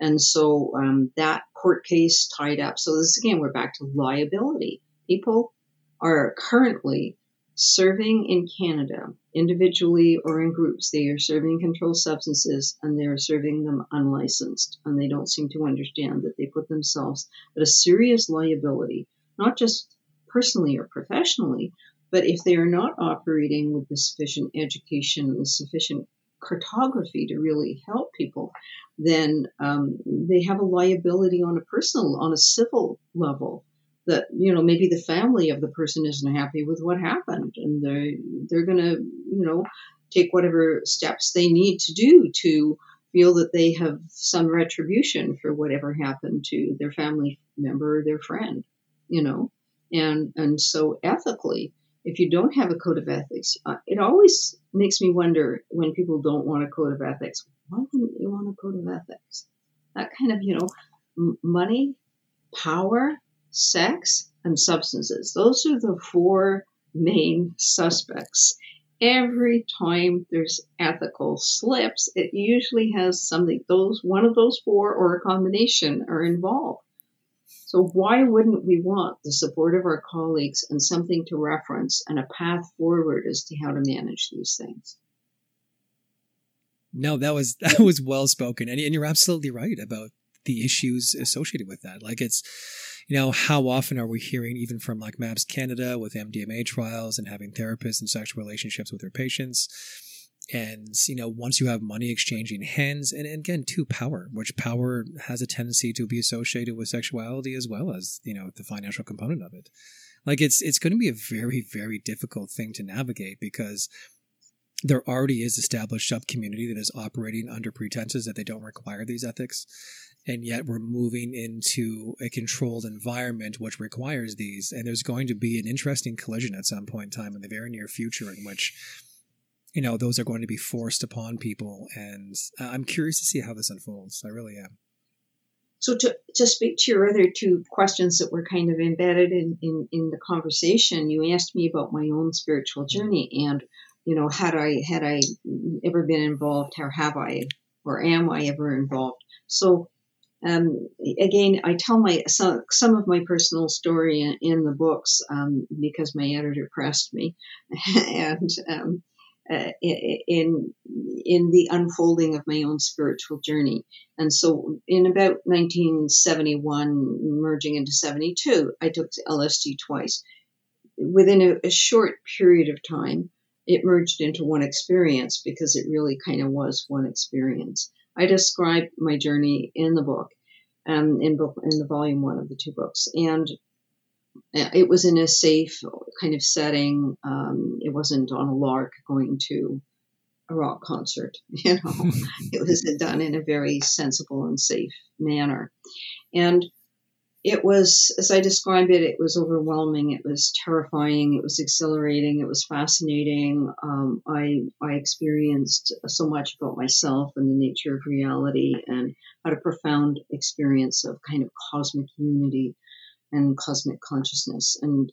and so um, that court case tied up. So this again, we're back to liability. People are currently serving in Canada, individually or in groups, they are serving controlled substances and they're serving them unlicensed. And they don't seem to understand that they put themselves at a serious liability, not just personally or professionally, but if they are not operating with the sufficient education and the sufficient cartography to really help people, then um, they have a liability on a personal, on a civil level that you know maybe the family of the person isn't happy with what happened and they they're going to you know take whatever steps they need to do to feel that they have some retribution for whatever happened to their family member or their friend you know? And and so ethically if you don't have a code of ethics uh, it always makes me wonder when people don't want a code of ethics why wouldn't you want a code of ethics? That kind of you know m- money power sex, and substances. Those are the four main suspects. Every time there's ethical slips, it usually has something, those, one of those four or a combination are involved. So why wouldn't we want the support of our colleagues and something to reference and a path forward as to how to manage these things? No, that was that was well spoken, and, and you're absolutely right about the issues associated with that. Like it's, you know, how often are we hearing even from like MAPS Canada with MDMA trials and having therapists and sexual relationships with their patients? And, you know, once you have money exchanging hands, and, and again, to power, which power has a tendency to be associated with sexuality as well as, you know, the financial component of it. Like it's, it's going to be a very, very difficult thing to navigate because there already is established sub community that is operating under pretenses that they don't require these ethics and yet we're moving into a controlled environment which requires these and there's going to be an interesting collision at some point in time in the very near future in which you know those are going to be forced upon people and i'm curious to see how this unfolds. I really am. So to, to speak to your other two questions that were kind of embedded in, in, in the conversation you asked me about my own spiritual mm-hmm. journey and you know had i had i ever been involved or have i or am i ever involved? So um, again, I tell my some, some of my personal story in, in the books um, because my editor pressed me, and um, uh, in in the unfolding of my own spiritual journey. And so, in about 1971, merging into 72, I took LSD twice. within a, a short period of time, it merged into one experience because it really kind of was one experience. I describe my journey in the book, um, in book in the volume one of the two books, and uh, it was in a safe kind of setting. Um, it wasn't on a lark going to a rock concert. You know, it was done in a very sensible and safe manner, and it was, as I described it, it was overwhelming. It was terrifying. It was exhilarating. It was fascinating. Um, I I experienced so much about myself and the nature of reality, and had a profound experience of kind of cosmic unity and cosmic consciousness. And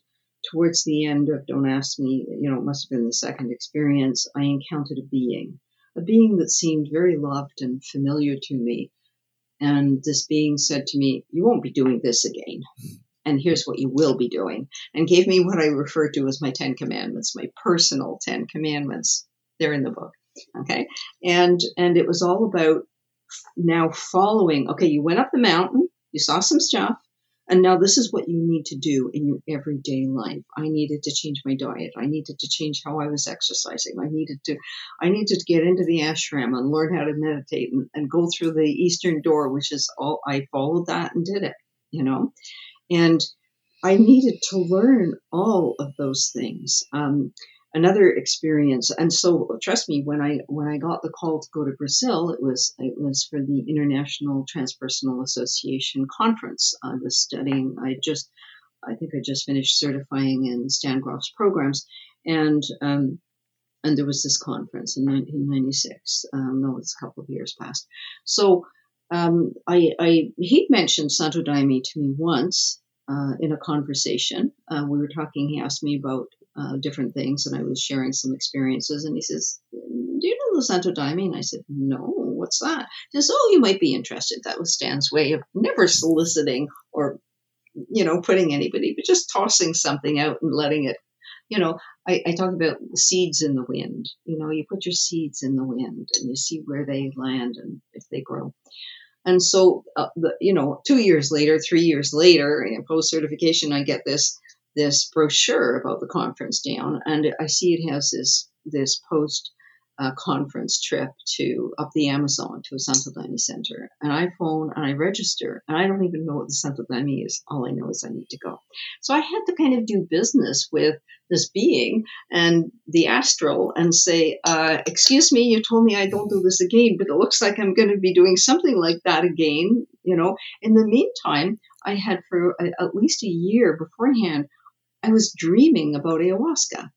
towards the end of Don't Ask Me, you know, it must have been the second experience. I encountered a being, a being that seemed very loved and familiar to me and this being said to me, You won't be doing this again. And here's what you will be doing. And gave me what I refer to as my Ten Commandments, my personal Ten Commandments. They're in the book. Okay. And, and it was all about now following. Okay. You went up the mountain. You saw some stuff. And now this is what you need to do in your everyday life. I needed to change my diet. I needed to change how I was exercising. I needed to, I needed to get into the ashram and learn how to meditate and, and go through the Eastern door, which is all, I followed that and did it, you know, and I needed to learn all of those things. Um, another experience. And so, trust me, when I when I got the call to go to Brazil, it was it was for the International Transpersonal Association conference. I was studying. I just I think I just finished certifying in Stan Grof's programs, and um, and there was this conference in 1996. Um, no, it's a couple of years past. So um, I, I he mentioned Santo Daime to me once. Uh, in a conversation, uh, we were talking. He asked me about uh, different things, and I was sharing some experiences. And he says, "Do you know the Santo Daime?" And I said, "No, what's that?" He says, "Oh, you might be interested." That was Stan's way of never soliciting or, you know, putting anybody, but just tossing something out and letting it. You know, I, I talk about seeds in the wind. You know, you put your seeds in the wind and you see where they land and if they grow. And so, uh, the, you know, two years later, three years later, post certification, I get this this brochure about the conference down, and I see it has this this post uh, conference trip to up the Amazon to a Daime center. And I phone and I register, and I don't even know what the Daime is. All I know is I need to go. So I had to kind of do business with this being and the astral and say, uh, "Excuse me, you told me I don't do this again, but it looks like I'm going to be doing something like that again." You know. In the meantime, I had for a, at least a year beforehand I was dreaming about ayahuasca.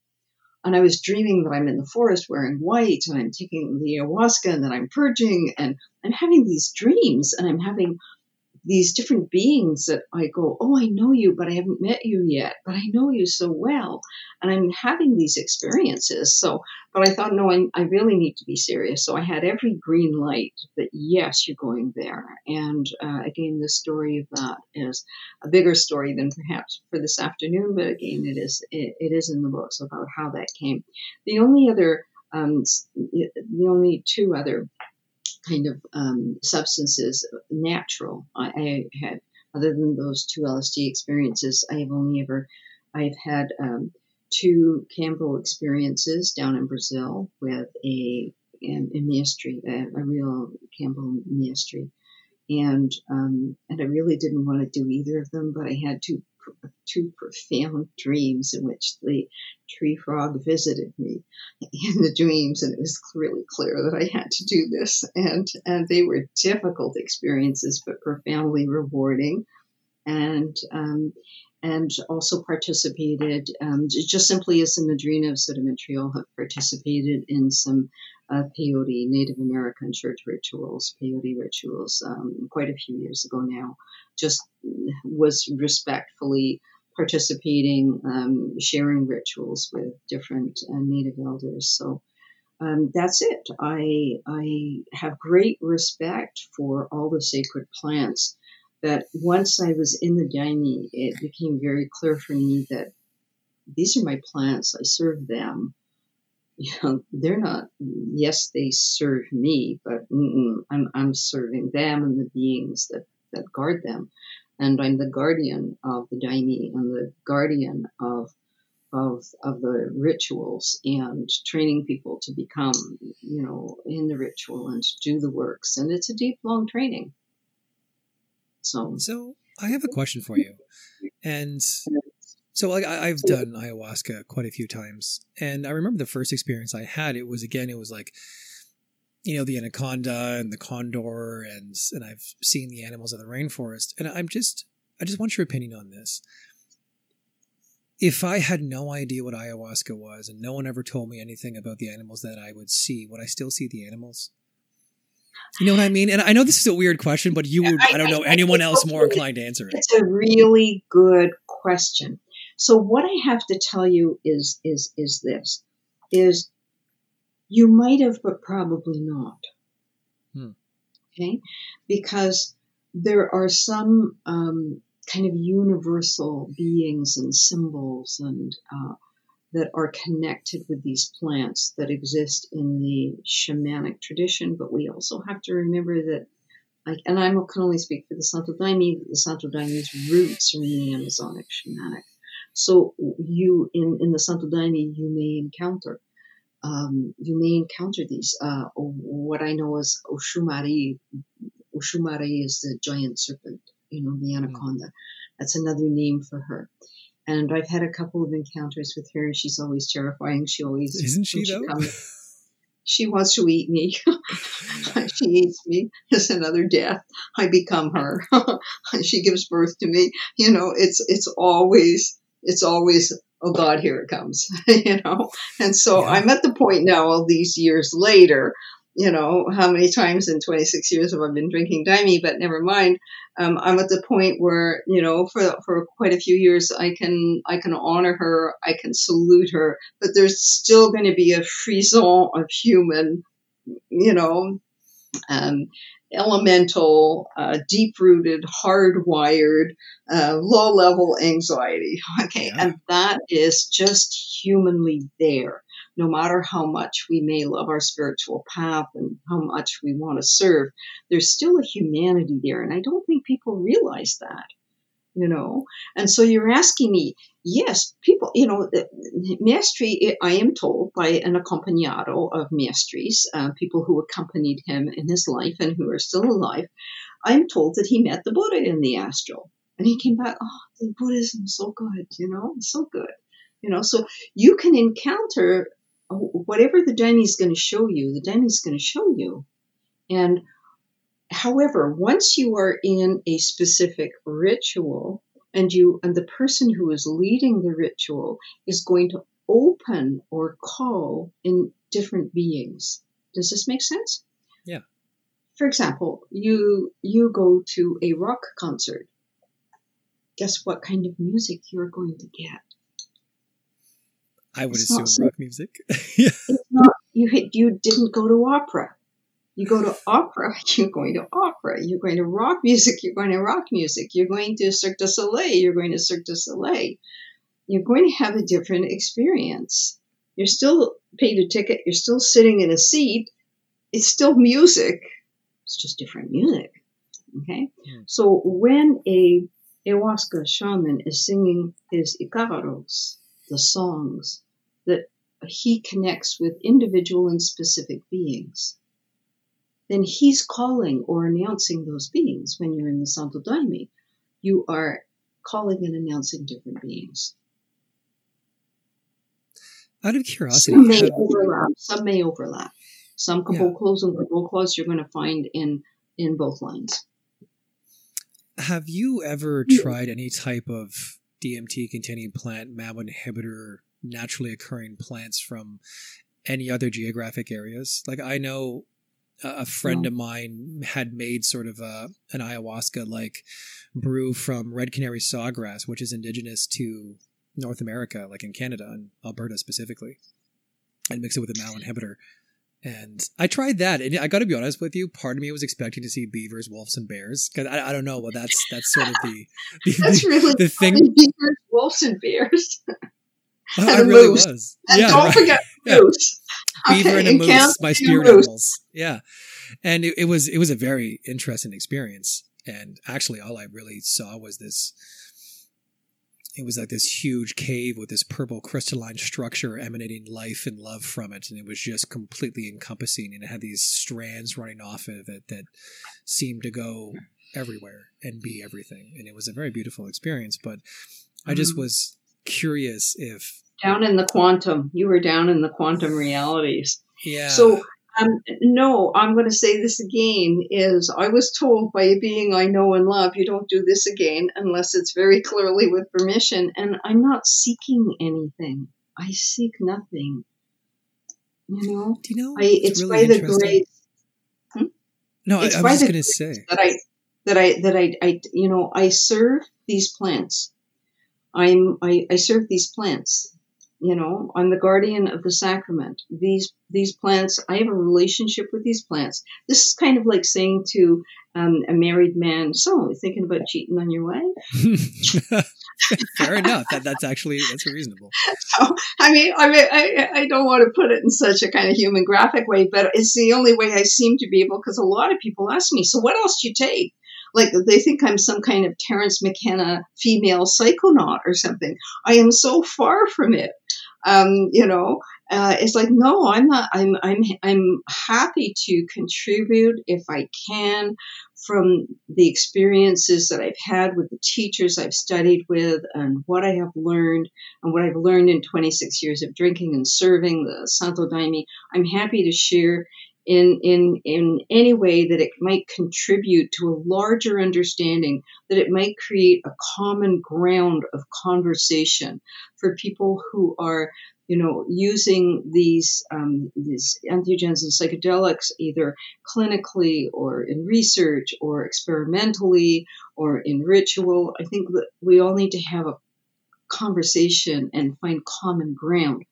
And I was dreaming that I'm in the forest wearing white and I'm taking the ayahuasca and that I'm purging and I'm having these dreams and I'm having these different beings that I go, oh, I know you, but I haven't met you yet, but I know you so well. And I'm having these experiences. So, but I thought, no, I, I really need to be serious. So I had every green light that, yes, you're going there. And uh, again, the story of that is a bigger story than perhaps for this afternoon, but again, it is, it, it is in the books about how that came. The only other, um, the only two other kind of um, substances natural. I, I, had, other than those two LSD experiences, I have only ever, I've had um, two Kambo experiences down in Brazil with a, a, a mystery, a, a real Kambo ministry. And um, and I really didn't want to do either of them, but I had two two profound dreams in which the tree frog visited me in the dreams, and it was really clear that I had to do this. And and they were difficult experiences, but profoundly rewarding. And um, and also participated um, just simply as a Madrinha of Céu do Montreal have participated in some uh, peyote Native American church rituals, peyote rituals, um, quite a few years ago now. Just was respectfully participating, um, sharing rituals with different uh, Native elders. So um, that's it. I I have great respect for all the sacred plants. That once I was in the Daime, it became very clear for me that these are my plants. I serve them. You know, they're not. Yes, they serve me, but I'm I'm serving them and the beings that that guard them and I'm the guardian of the Daime and the guardian of of of the rituals and training people to become, you know, in the ritual and to do the works. And it's a deep, long training. So, so I have a question for you, and so like I, I've done ayahuasca quite a few times, and I remember the first experience I had. It was again, it was like you know the anaconda and the condor and and I've seen the animals of the rainforest and I'm just I just want your opinion on this. If I had no idea what ayahuasca was and no one ever told me anything about the animals that I would see, would I still see the animals? You know what I mean? And I know this is a weird question, but you would, I, I don't know, I, anyone I, else more inclined to answer it. It's a really good question. So what I have to tell you is, is, is this, is you might have, but probably not. Hmm. Okay? Because there are some um, kind of universal beings and symbols and uh, that are connected with these plants that exist in the shamanic tradition. But we also have to remember that, like, and I can only speak for the Santo Daime, the Santo Daime's roots are in the Amazonic shamanic. So you, in, in the Santo Daime, you may encounter um, you may encounter these. Uh, what I know is Oshumari. Oshumari is the giant serpent, you know, the hmm. anaconda. That's another name for her. And I've had a couple of encounters with her. She's always terrifying. She always isn't she, she though. Comes, she wants to eat me. she eats me. It's another death. I become her. she gives birth to me. You know, it's it's always it's always oh God, here it comes, you know? And so yeah. I'm at the point now, all these years later, you know, how many times in 26 years have I been drinking Daime, but never mind. Um, I'm at the point where, you know, for, for quite a few years, I can, I can honor her, I can salute her, but there's still going to be a frisson of human, you know, um, elemental, uh, deep rooted, hardwired, uh, low level anxiety. Okay. Yeah. And that is just humanly there. No matter how much we may love our spiritual path and how much we want to serve, there's still a humanity there. And I don't think people realize that you know. And so you're asking me, yes, people, you know, Mestre, I am told by an accompagnado of Mestre's, uh, people who accompanied him in his life and who are still alive, I am told that he met the Buddha in the astral. And he came back, oh, the Buddhism is so good, you know, so good. You know, so you can encounter whatever the is going to show you, the is going to show you. And however, once you are in a specific ritual and you and the person who is leading the ritual is going to open or call in different beings. Does this make sense? Yeah. For example, you you go to a rock concert. Guess what kind of music you're going to get? I would it's assume rock music. yeah. Not, you you didn't go to opera. You go to opera, you're going to opera. You're going to rock music, you're going to rock music. You're going to Cirque du Soleil, you're going to Cirque du Soleil. You're going to have a different experience. You're still paid a ticket, you're still sitting in a seat. It's still music. It's just different music. Okay? Yeah. So when a ayahuasca shaman is singing his icaros, the songs that he connects with individual and specific beings then he's calling or announcing those beings. When you're in the Santo Daime, you are calling and announcing different beings. Out of curiosity, some may overlap. Some may overlap. Some caboclos yeah. and caboclos you're going to find in in both lines. Have you ever hmm. tried any type of DMT containing plant MAO inhibitor naturally occurring plants from any other geographic areas? Like I know a friend of mine had made sort of a, an ayahuasca like brew from reed canary sawgrass, which is indigenous to North America, like in Canada and Alberta specifically, and mix it with a MAO inhibitor. And I tried that, and I got to be honest with you. Part of me was expecting to see beavers, wolves, and bears because I, I, don't know. Well, that's that's sort of the, the that's the, really the thing. Beavers, wolves, and bears. Oh, and I really moose. was. And yeah, don't right. forget yeah. moose. Beaver okay, and a moose, my spirit animals. Yeah, and it, it, was it was a very interesting experience. And actually, all I really saw was this it was like this huge cave with this purple crystalline structure emanating life and love from it, and it was just completely encompassing, and it had these strands running off of it that seemed to go everywhere and be everything, and it was a very beautiful experience. But I just Mm-hmm. was curious if Down in the quantum, you were down in the quantum realities. yeah, So, um, no, I'm going to say this again is I was told by a being I know and love, you don't do this again unless it's very clearly with permission. And I'm not seeking anything. I seek nothing. You know, do you know? I, it's really by the grace No, I, it's I by was going to say. that I that I that I, I you know I serve these plants. I'm I, I serve these plants. You know, I'm the guardian of the sacrament. These these plants, I have a relationship with these plants. This is kind of like saying to um, a married man, "So, thinking about cheating on your wife?" Fair enough. That that's actually that's reasonable. So, I mean, I mean, I, I don't want to put it in such a kind of human graphic way, but it's the only way I seem to be able. Because a lot of people ask me, "So, what else do you take?" Like they think I'm some kind of Terence McKenna female psychonaut or something. I am so far from it. Um, you know, uh, it's like no, I'm not. I'm I'm I'm happy to contribute if I can from the experiences that I've had with the teachers I've studied with and what I have learned and what I've learned in 26 years of drinking and serving the Santo Daime, I'm happy to share in, in, in any way that it might contribute to a larger understanding, that it might create a common ground of conversation for people who are you know, using these um, these entheogens and psychedelics either clinically or in research or experimentally or in ritual. I think that we all need to have a conversation and find common ground.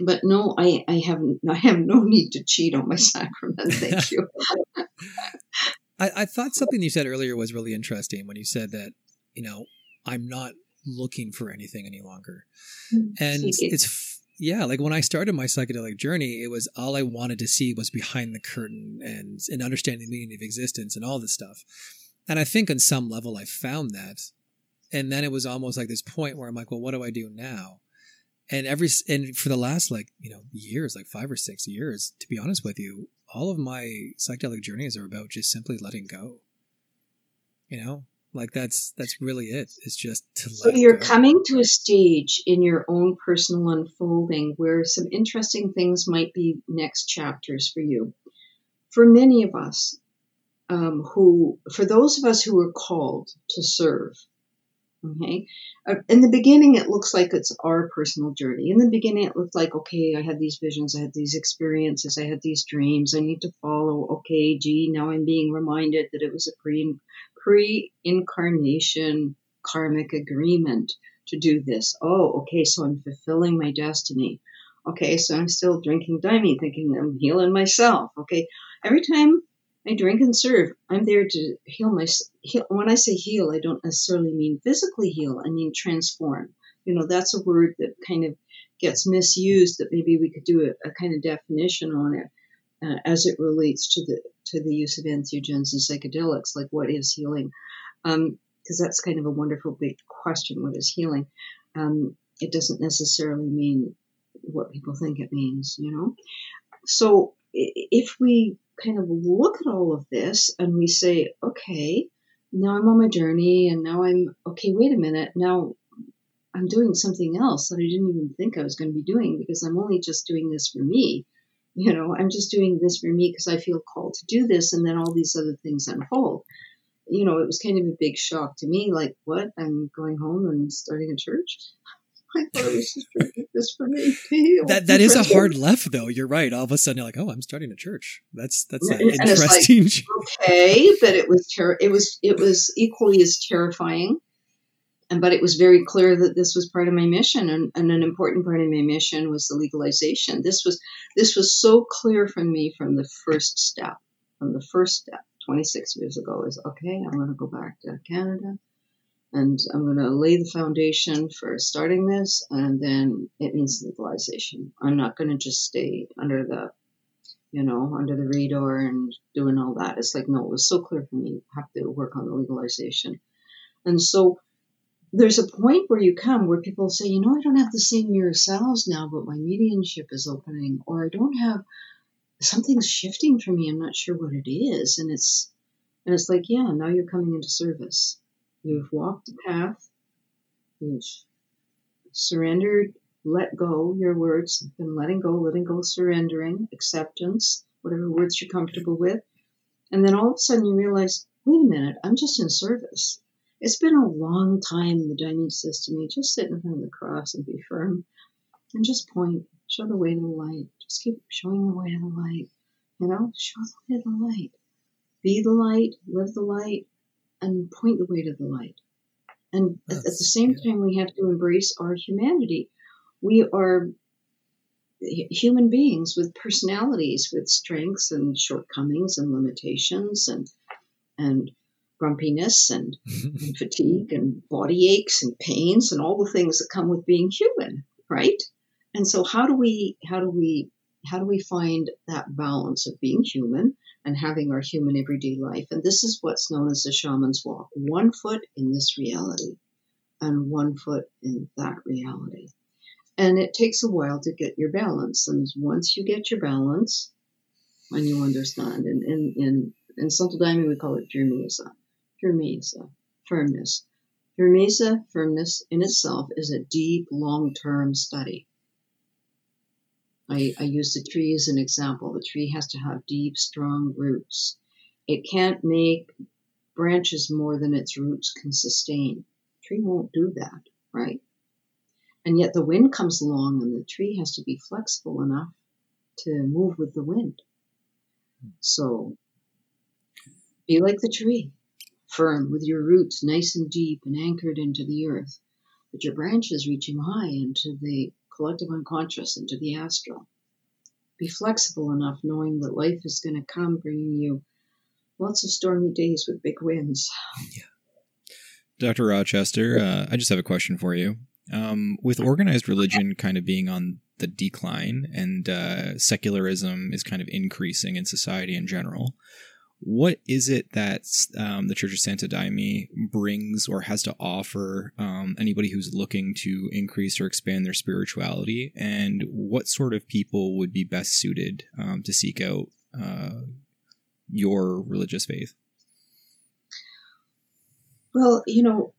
But no, I, I have I have no need to cheat on my sacrament. Thank you. I, I thought something you said earlier was really interesting when you said that, you know, I'm not looking for anything any longer. Hmm, and Seeking. it's, yeah, like when I started my psychedelic journey, it was all I wanted to see was behind the curtain and, and understanding the meaning of existence and all this stuff. And I think on some level I found that. And then it was almost like this point where I'm like, well, what do I do now? And every, and for the last like, you know, years, like five or six years, to be honest with you, all of my psychedelic journeys are about just simply letting go. You know, like that's that's really it. It's just to So you're go. coming to a stage in your own personal unfolding where some interesting things might be next chapters for you. For many of us, um, who, for those of us who are called to serve, okay, uh, in the beginning it looks like it's our personal journey. In the beginning it looked like, okay, I had these visions, I had these experiences, I had these dreams, I need to follow. Okay, gee, now I'm being reminded that it was a pre pre incarnation karmic agreement to do this. Oh, okay, so I'm fulfilling my destiny. Okay, so I'm still drinking daime, thinking I'm healing myself. Okay, every time I drink and serve, I'm there to heal my. Heal, when I say heal, I don't necessarily mean physically heal. I mean transform. You know, that's a word that kind of gets misused. That maybe we could do a, a kind of definition on it uh, as it relates to the to the use of entheogens and psychedelics. Like, what is healing? Because that's kind of a wonderful big question. What is healing? Um, it doesn't necessarily mean what people think it means. You know, so if we kind of look at all of this and we say, okay, now I'm on my journey and now I'm, okay, wait a minute, now I'm doing something else that I didn't even think I was going to be doing because I'm only just doing this for me. You know, I'm just doing this for me because I feel called to do this and then all these other things unfold. You know, it was kind of a big shock to me like, what? I'm going home and starting a church? I thought it was just for me. to heal. That that is a hard left though. You're right. All of a sudden you're like, oh, I'm starting a church. That's that's an And it's like- interesting. okay, but it was ter- it was it was equally as terrifying. And but it was very clear that this was part of my mission, and, and an important part of my mission was the legalization. This was this was so clear from me from the first step. From the first step, 26 years ago, is okay. I'm going to go back to Canada, and I'm going to lay the foundation for starting this, and then it means legalization. I'm not going to just stay under the you know, under the radar and doing all that. It's like, no, it was so clear for me. I have to work on the legalization. And so there's a point where you come where people say, you know, I don't have the same mirror cells now, but my mediumship is opening, or I don't have something's shifting for me. I'm not sure what it is, and it's and it's like, yeah, now you're coming into service. You've walked the path. You've surrendered, let go. Your words, been letting go, letting go, surrendering, acceptance, whatever words you're comfortable with, and then all of a sudden you realize, wait a minute, I'm just in service it's been a long time, in the says to me, just sit in front of the cross and be firm and just point, show the way to the light. Just keep showing the way to the light. You know, show the way to the light. Be the light, live the light, and point the way to the light. And at, at the same time, we have to embrace our humanity. We are human beings with personalities, with strengths and shortcomings and limitations and and grumpiness and, and fatigue and body aches and pains and all the things that come with being human, right? And so how do we how do we how do we find that balance of being human and having our human everyday life? And this is what's known as the shaman's walk. One foot in this reality and one foot in that reality. And it takes a while to get your balance. And once you get your balance, and you understand, in, in, in, in Santo Daime we call it Firmeza. Firmeza, firmness. Firmeza, firmness in itself, is a deep, long-term study. I, I use the tree as an example. The tree has to have deep, strong roots. It can't make branches more than its roots can sustain. The tree won't do that, right? And yet the wind comes along and the tree has to be flexible enough to move with the wind. So be like the tree firm, with your roots nice and deep and anchored into the earth, but your branches reaching high into the collective unconscious, into the astral. Be flexible enough, knowing that life is going to come bringing you lots of stormy days with big winds. Yeah. Dr. Rochester, uh, I just have a question for you. Um, with organized religion kind of being on the decline and uh, secularism is kind of increasing in society in general, what is it that um, the Church of Santo Daime brings or has to offer um, anybody who's looking to increase or expand their spirituality? And what sort of people would be best suited um, to seek out uh, your religious faith? Well, you know,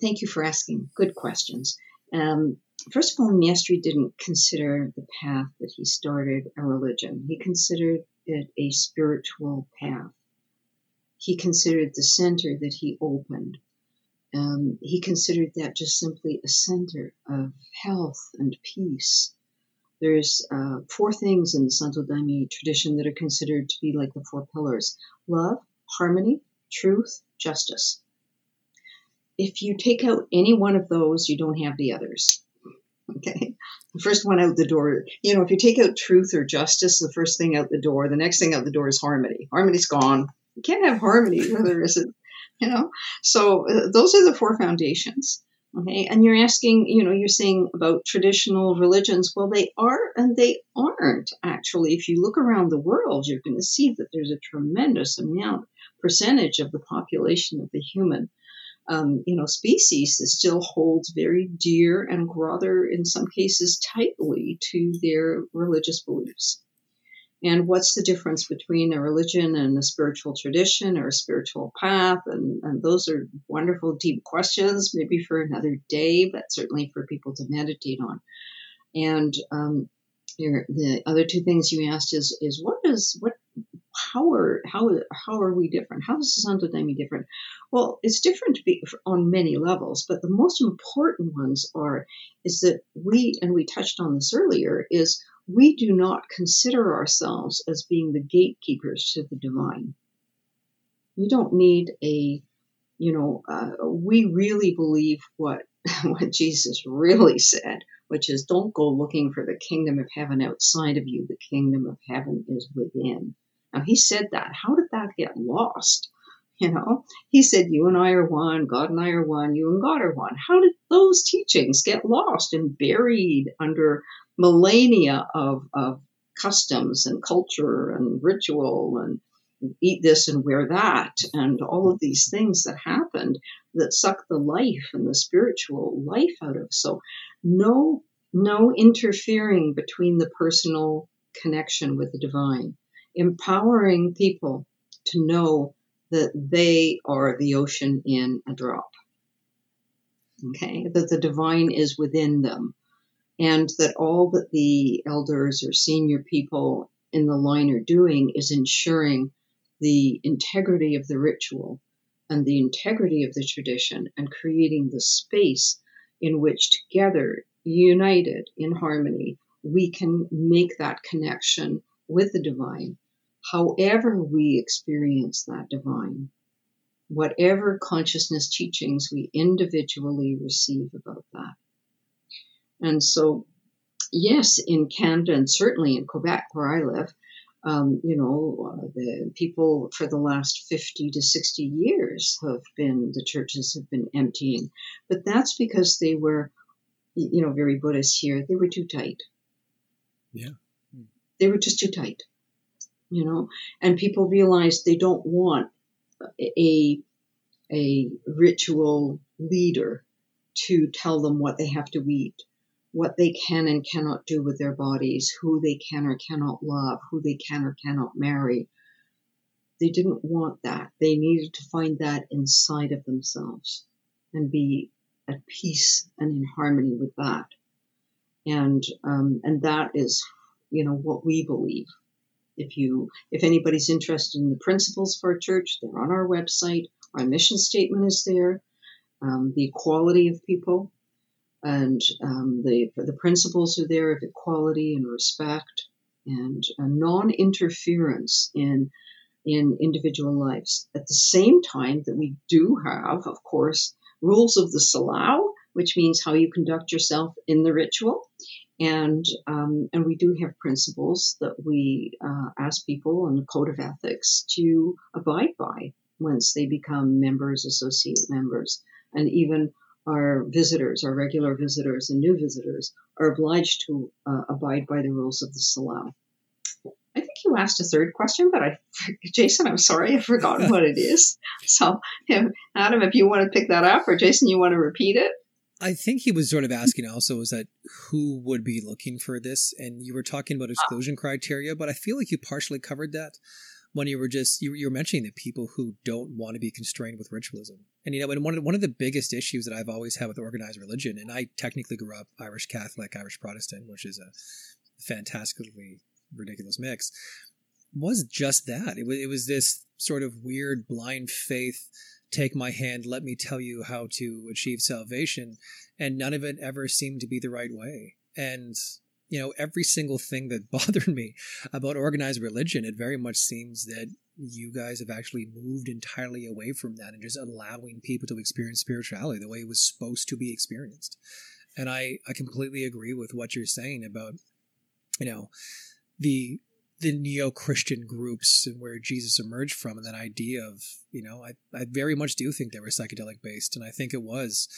thank you for asking good questions. Um, first of all, Mestre didn't consider the path that he started a religion. He considered it a spiritual path. He considered the center that he opened. Um, he considered that just simply a center of health and peace. There's uh, four things in the Santo Daime tradition that are considered to be like the four pillars love, harmony, truth, justice. If you take out any one of those, you don't have the others. Okay the first one out the door. You know, if you take out truth or justice, the first thing out the door, the next thing out the door is harmony. Harmony's gone. You can't have harmony where there isn't, you know. So uh, those are the four foundations. Okay, and you're asking, you know, you're saying about traditional religions. Well, they are and they aren't actually. If you look around the world, you're going to see that there's a tremendous amount percentage of the population of the human um, you know, species that still holds very dear and rather, in some cases, tightly to their religious beliefs. And what's the difference between a religion and a spiritual tradition or a spiritual path? And, and those are wonderful, deep questions, maybe for another day, but certainly for people to meditate on. And um, the other two things you asked is is what is what how are how how are we different? How is Santo Daime different? Well, it's different on many levels, but the most important ones are is that we and we touched on this earlier is we do not consider ourselves as being the gatekeepers to the divine. You don't need a, you know, uh, we really believe what what Jesus really said, which is don't go looking for the kingdom of heaven outside of you. The kingdom of heaven is within. Now he said that. How did that get lost? You know, he said, You and I are one, God and I are one, you and God are one. How did those teachings get lost and buried under millennia of, of customs and culture and ritual and eat this and wear that, and all of these things that happened that suck the life and the spiritual life out of. So, no, no interfering between the personal connection with the divine, empowering people to know that they are the ocean in a drop. Okay, that the divine is within them, and that all that the elders or senior people in the line are doing is ensuring the integrity of the ritual and the integrity of the tradition and creating the space in which together, united in harmony, we can make that connection with the divine, however we experience that divine, whatever consciousness teachings we individually receive about that. And so, yes, in Canada and certainly in Quebec, where I live, um, you know, uh, the people for the last 50 to 60 years have been, the churches have been emptying. But that's because they were, you know, very Buddhist here, they were too tight. Yeah. They were just too tight, you know, and people realized they don't want a, a ritual leader to tell them what they have to eat what they can and cannot do with their bodies, who they can or cannot love, who they can or cannot marry. They didn't want that. They needed to find that inside of themselves and be at peace and in harmony with that. And um, and that is, you know, what we believe. If you, if anybody's interested in the principles for a church, they're on our website. Our mission statement is there. Um, the equality of people, and um, the the principles are there of equality and respect and non-interference in in individual lives. At the same time, that we do have, of course, rules of the salão, which means how you conduct yourself in the ritual, and um, and we do have principles that we uh, ask people in the code of ethics to abide by once they become members, associate members, and even our visitors, our regular visitors and new visitors, are obliged to uh, abide by the rules of the salon. I think you asked a third question, but I, Jason, I'm sorry, I've forgotten what it is. So, Adam, if you want to pick that up, or Jason, you want to repeat it? I think he was sort of asking also is that who would be looking for this, and you were talking about ah. exclusion criteria, but I feel like you partially covered that when you were just you, you were mentioning the people who don't want to be constrained with ritualism. And you know and one of the, one of the biggest issues that i've always had with organized religion and i technically grew up irish catholic irish protestant which is a fantastically ridiculous mix was just that. It was, it was this sort of weird blind faith take my hand let me tell you how to achieve salvation and none of it ever seemed to be the right way and you know, every single thing that bothered me about organized religion, it very much seems that you guys have actually moved entirely away from that and just allowing people to experience spirituality the way it was supposed to be experienced. And I, I completely agree with what you're saying about, you know, the the neo-Christian groups and where Jesus emerged from, and that idea of, you know, I, I very much do think they were psychedelic based, and I think it was,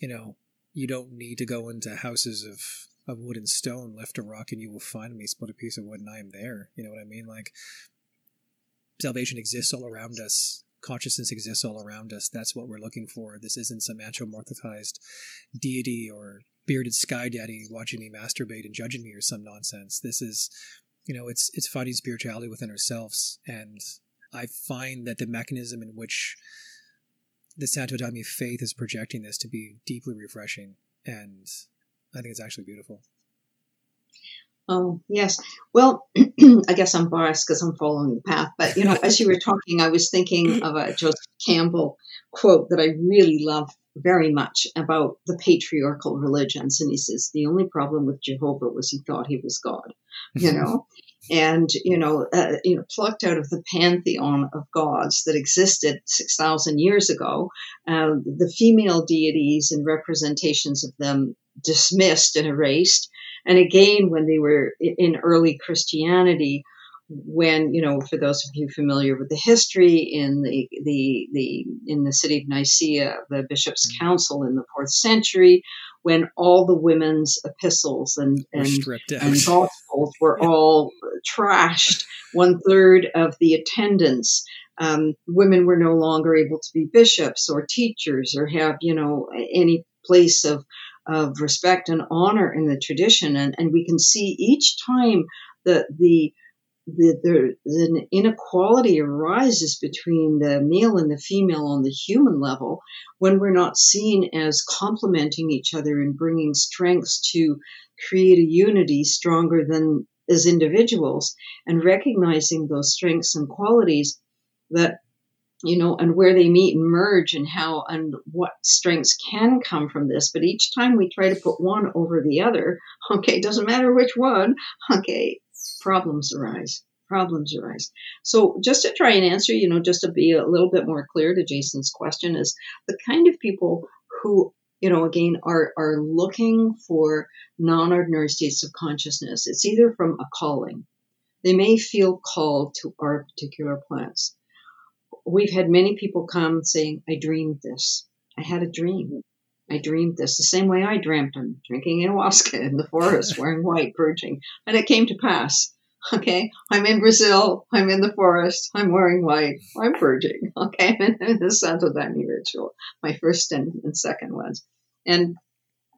you know, you don't need to go into houses of of wood and stone, lift a rock and you will find me, split a piece of wood and I am there. You know what I mean? Like salvation exists all around us. Consciousness exists all around us. That's what we're looking for. This isn't some anthropomorphized deity or bearded sky daddy watching me masturbate and judging me or some nonsense. This is, you know, it's it's finding spirituality within ourselves. And I find that the mechanism in which the Santo Daime faith is projecting this to be deeply refreshing and I think it's actually beautiful. Oh, yes. Well, I guess I'm biased because I'm following the path. But, you know, as you were talking, I was thinking of a Joseph Campbell quote that I really love very much about the patriarchal religions. And he says, the only problem with Jehovah was he thought he was God, you know? and, you know, uh, you know, plucked out of the pantheon of gods that existed 6,000 years ago, uh, the female deities and representations of them dismissed and erased. And again, when they were in early Christianity, when you know, for those of you familiar with the history in the the the in the city of Nicaea, the bishops' mm-hmm. council in the fourth century, when all the women's epistles and and, and gospels were yeah. all trashed. One third of the attendance. Um, women were no longer able to be bishops or teachers or have, you know, any place of of respect and honor in the tradition. And, and we can see each time that the the, the, the inequality arises between the male and the female on the human level when we're not seen as complementing each other and bringing strengths to create a unity stronger than as individuals and recognizing those strengths and qualities that you know, and where they meet and merge and how and what strengths can come from this. But each time we try to put one over the other, okay, doesn't matter which one, okay, problems arise. Problems arise. So just to try and answer, you know, just to be a little bit more clear to Jason's question is the kind of people who you know, again, are, are looking for non ordinary states of consciousness. It's either from a calling. They may feel called to our particular plants we've had many people come saying, I dreamed this. I had a dream. I dreamed this the same way I dreamt I'm drinking ayahuasca in the forest, wearing white, purging. And it came to pass. Okay, I'm in Brazil. I'm in the forest. I'm wearing white. I'm purging. Okay, I'm in the Santo Daime ritual, my first and, and second ones. And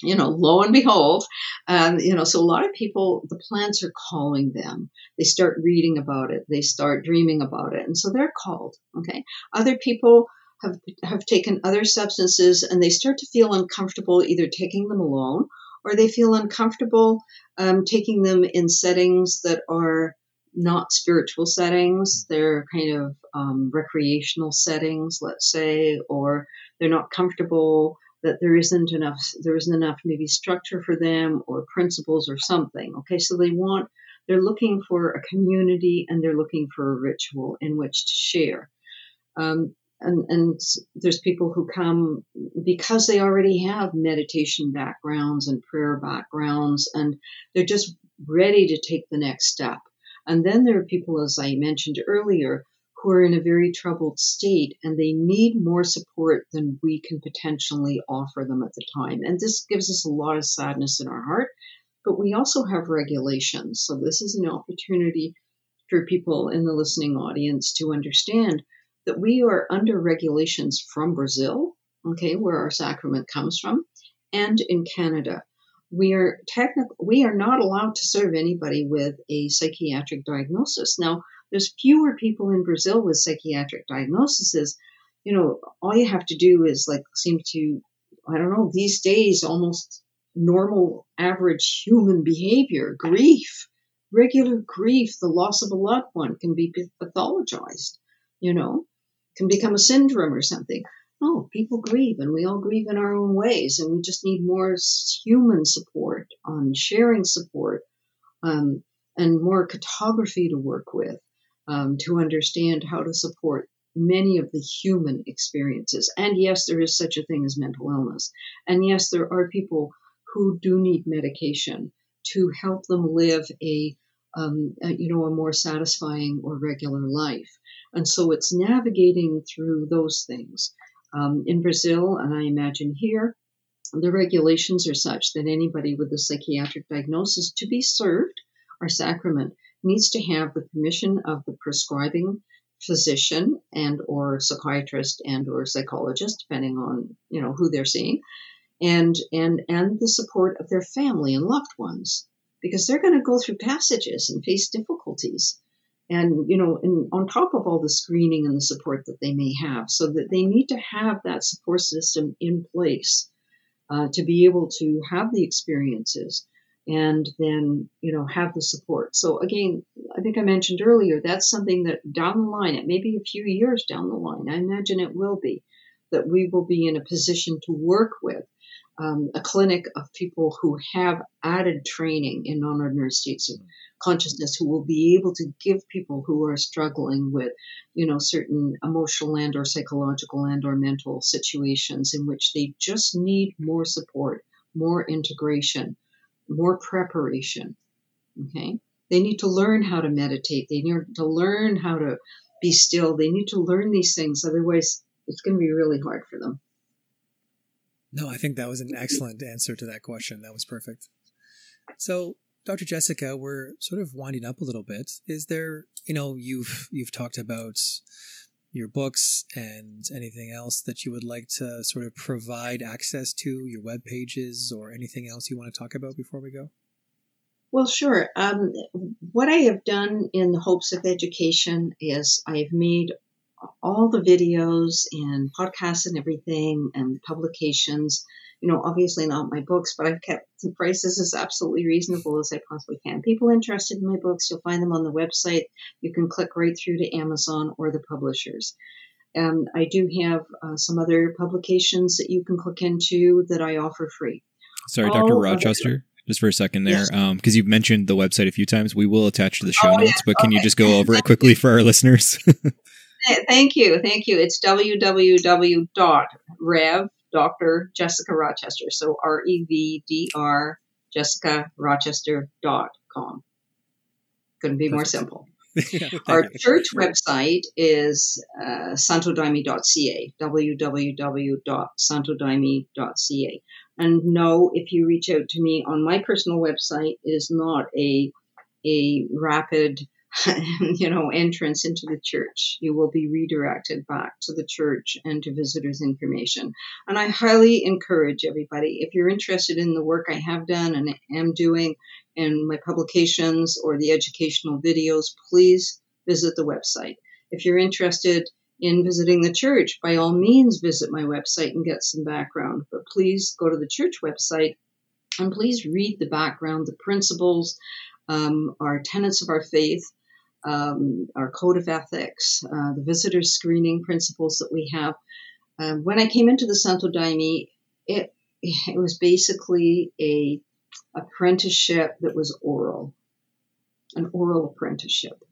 you know, lo and behold, um, you know, so a lot of people, the plants are calling them. They start reading about it. They start dreaming about it. And so they're called. Okay. Other people have, have taken other substances and they start to feel uncomfortable either taking them alone or they feel uncomfortable um, taking them in settings that are not spiritual settings. They're kind of um, recreational settings, let's say, or they're not comfortable that there isn't enough there isn't enough maybe structure for them or principles or something okay so they want they're looking for a community and they're looking for a ritual in which to share um, and, and there's people who come because they already have meditation backgrounds and prayer backgrounds and they're just ready to take the next step and then there are people as i mentioned earlier who are in a very troubled state and they need more support than we can potentially offer them at the time. And this gives us a lot of sadness in our heart, but we also have regulations. So this is an opportunity for people in the listening audience to understand that we are under regulations from Brazil, okay, where our sacrament comes from, and in Canada. We are technical we are not allowed to serve anybody with a psychiatric diagnosis. Now, there's fewer people in Brazil with psychiatric diagnoses. You know, all you have to do is like seem to, I don't know, these days almost normal, average human behavior, grief, regular grief, the loss of a loved one can be pathologized, you know, can become a syndrome or something. Oh, people grieve and we all grieve in our own ways and we just need more human support on sharing support um, and more cartography to work with um, to understand how to support many of the human experiences. And yes, there is such a thing as mental illness. And yes, there are people who do need medication to help them live a, um, you know a more satisfying or regular life. And so it's navigating through those things. Um, in Brazil, and I imagine here, the regulations are such that anybody with a psychiatric diagnosis to be served our sacrament needs to have the permission of the prescribing physician and or psychiatrist and or psychologist depending on you know who they're seeing and and and the support of their family and loved ones because they're going to go through passages and face difficulties. And you know and on top of all the screening and the support that they may have so that they need to have that support system in place uh, to be able to have the experiences and then you know have the support. So again i think i mentioned earlier that's something that down the line it may be a few years down the line i imagine it will be that we will be in a position to work with um, a clinic of people who have added training in non-ordinary states of consciousness who will be able to give people who are struggling with you know certain emotional and or psychological and or mental situations in which they just need more support more integration more preparation. Okay. They need to learn how to meditate. They need to learn how to be still. They need to learn these things. Otherwise, it's going to be really hard for them. No, I think that was an excellent answer to that question. That was perfect. So, Dr. Jessica, we're sort of winding up a little bit. Is there, you know, you've you've talked about your books and anything else that you would like to sort of provide access to, your web pages or anything else you want to talk about before we go? Well, sure. Um, what I have done in the hopes of education is I've made all the videos and podcasts and everything and publications. You know, obviously not my books, but I've kept the prices as absolutely reasonable as I possibly can. People interested in my books, you'll find them on the website. You can click right through to Amazon or the publishers. And I do have uh, some other publications that you can click into that I offer free. Sorry, Dr. Rochester just for a second there, because yes. um, you've mentioned the website a few times. We will attach to the show oh, notes, yeah. but can okay. you just go over it quickly for our listeners? thank you, thank you. It's www.rev Dr. Jessica Rochester. So R E V D R Jessica Rochester dot com. Couldn't be more simple. Our church website is uh, santodaime.ca, www.santodaime.ca. And no, if you reach out to me on my personal website, it is not a a rapid, you know, entrance into the church. You will be redirected back to the church and to visitors information. And I highly encourage everybody, if you're interested in the work I have done and am doing in my publications or the educational videos, please visit the website. If you're interested in visiting the church, by all means visit my website and get some background. But please go to the church website and please read the background, the principles, um, our tenets of our faith, um, our code of ethics, uh, the visitor screening principles that we have. Uh, when I came into the Santo Daime, it it was basically a apprenticeship that was oral, an oral apprenticeship.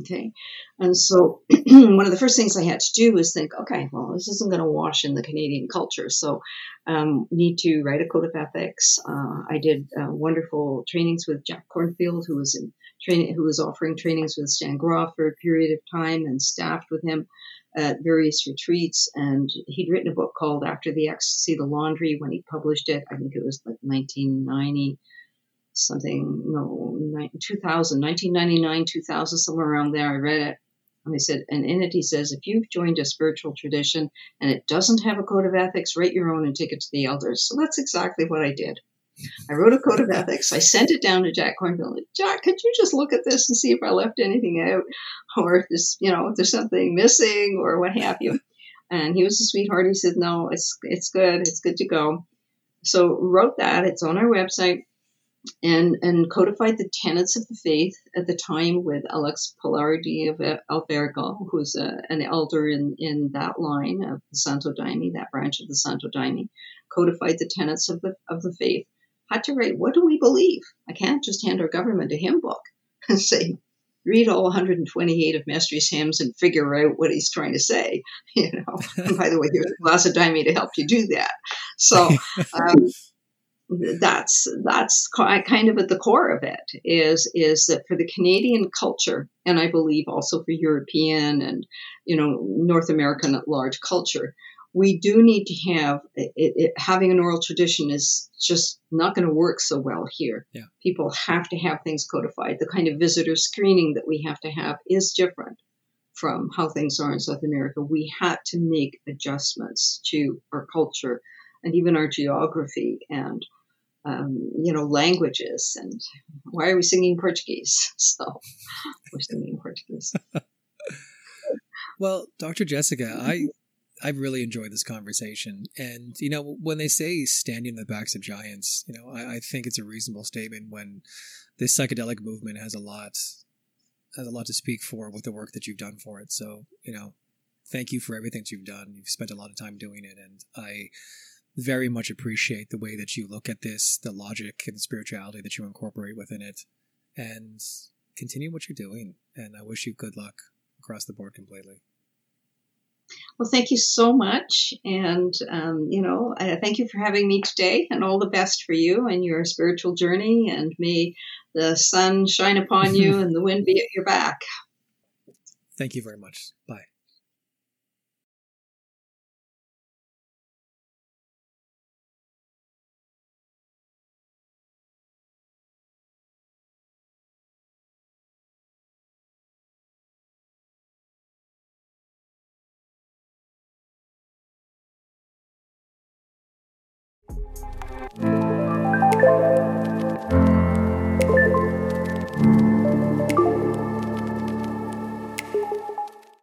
Okay. And so one of the first things I had to do was think, okay, well, this isn't going to wash in the Canadian culture. So um, need to write a code of ethics. Uh, I did uh, wonderful trainings with Jack Kornfield, who was in training, who was offering trainings with Stan Grof for a period of time and staffed with him at various retreats. And he'd written a book called After the Ecstasy, the Laundry when he published it. I think it was like 1990 something, no, 2000, 1999, 2000, somewhere around there. I read it. And they said, and in it he says, if you've joined a spiritual tradition and it doesn't have a code of ethics, write your own and take it to the elders. So that's exactly what I did. I wrote a code of ethics. I sent it down to Jack Kornfield. Jack, could you just look at this and see if I left anything out, or if there's, you know, if there's something missing, or what have you? And he was a sweetheart. He said, "No, it's it's good. It's good to go." So wrote that. It's on our website and, and codified the tenets of the faith at the time with Alex Polari of Alverga, who's a, an elder in, in that line of the Santo Daime, that branch of the Santo Daime, codified the tenets of the, of the faith. Had to write, what do we believe? I can't just hand our government a hymn book and say, read all 128 of Mestres hymns and figure out what he's trying to say. You know, by the way, there's a glass of Daime to help you do that. So, um, that's that's kind of at the core of it is is that for the Canadian culture and I believe also for European and you know North American at large culture we do need to have it, it, having an oral tradition is just not going to work so well here. Yeah. People have to have things codified. The kind of visitor screening that we have to have is different from how things are in South America. We had to make adjustments to our culture and even our geography and um, you know, languages. And why are we singing Portuguese? So we're singing Portuguese. well, Dr. Jessica, I I really enjoyed this conversation. And, you know, when they say standing in the backs of giants, you know, I, I think it's a reasonable statement when this psychedelic movement has a lot has a lot to speak for with the work that you've done for it. So, you know, thank you for everything that you've done. You've spent a lot of time doing it and I very much appreciate the way that you look at this, the logic and spirituality that you incorporate within it, and continue what you're doing. And I wish you good luck across the board completely. Well, thank you so much. And, um, you know, uh, thank you for having me today and all the best for you and your spiritual journey. And may the sun shine upon you and the wind be at your back. Thank you very much. Bye.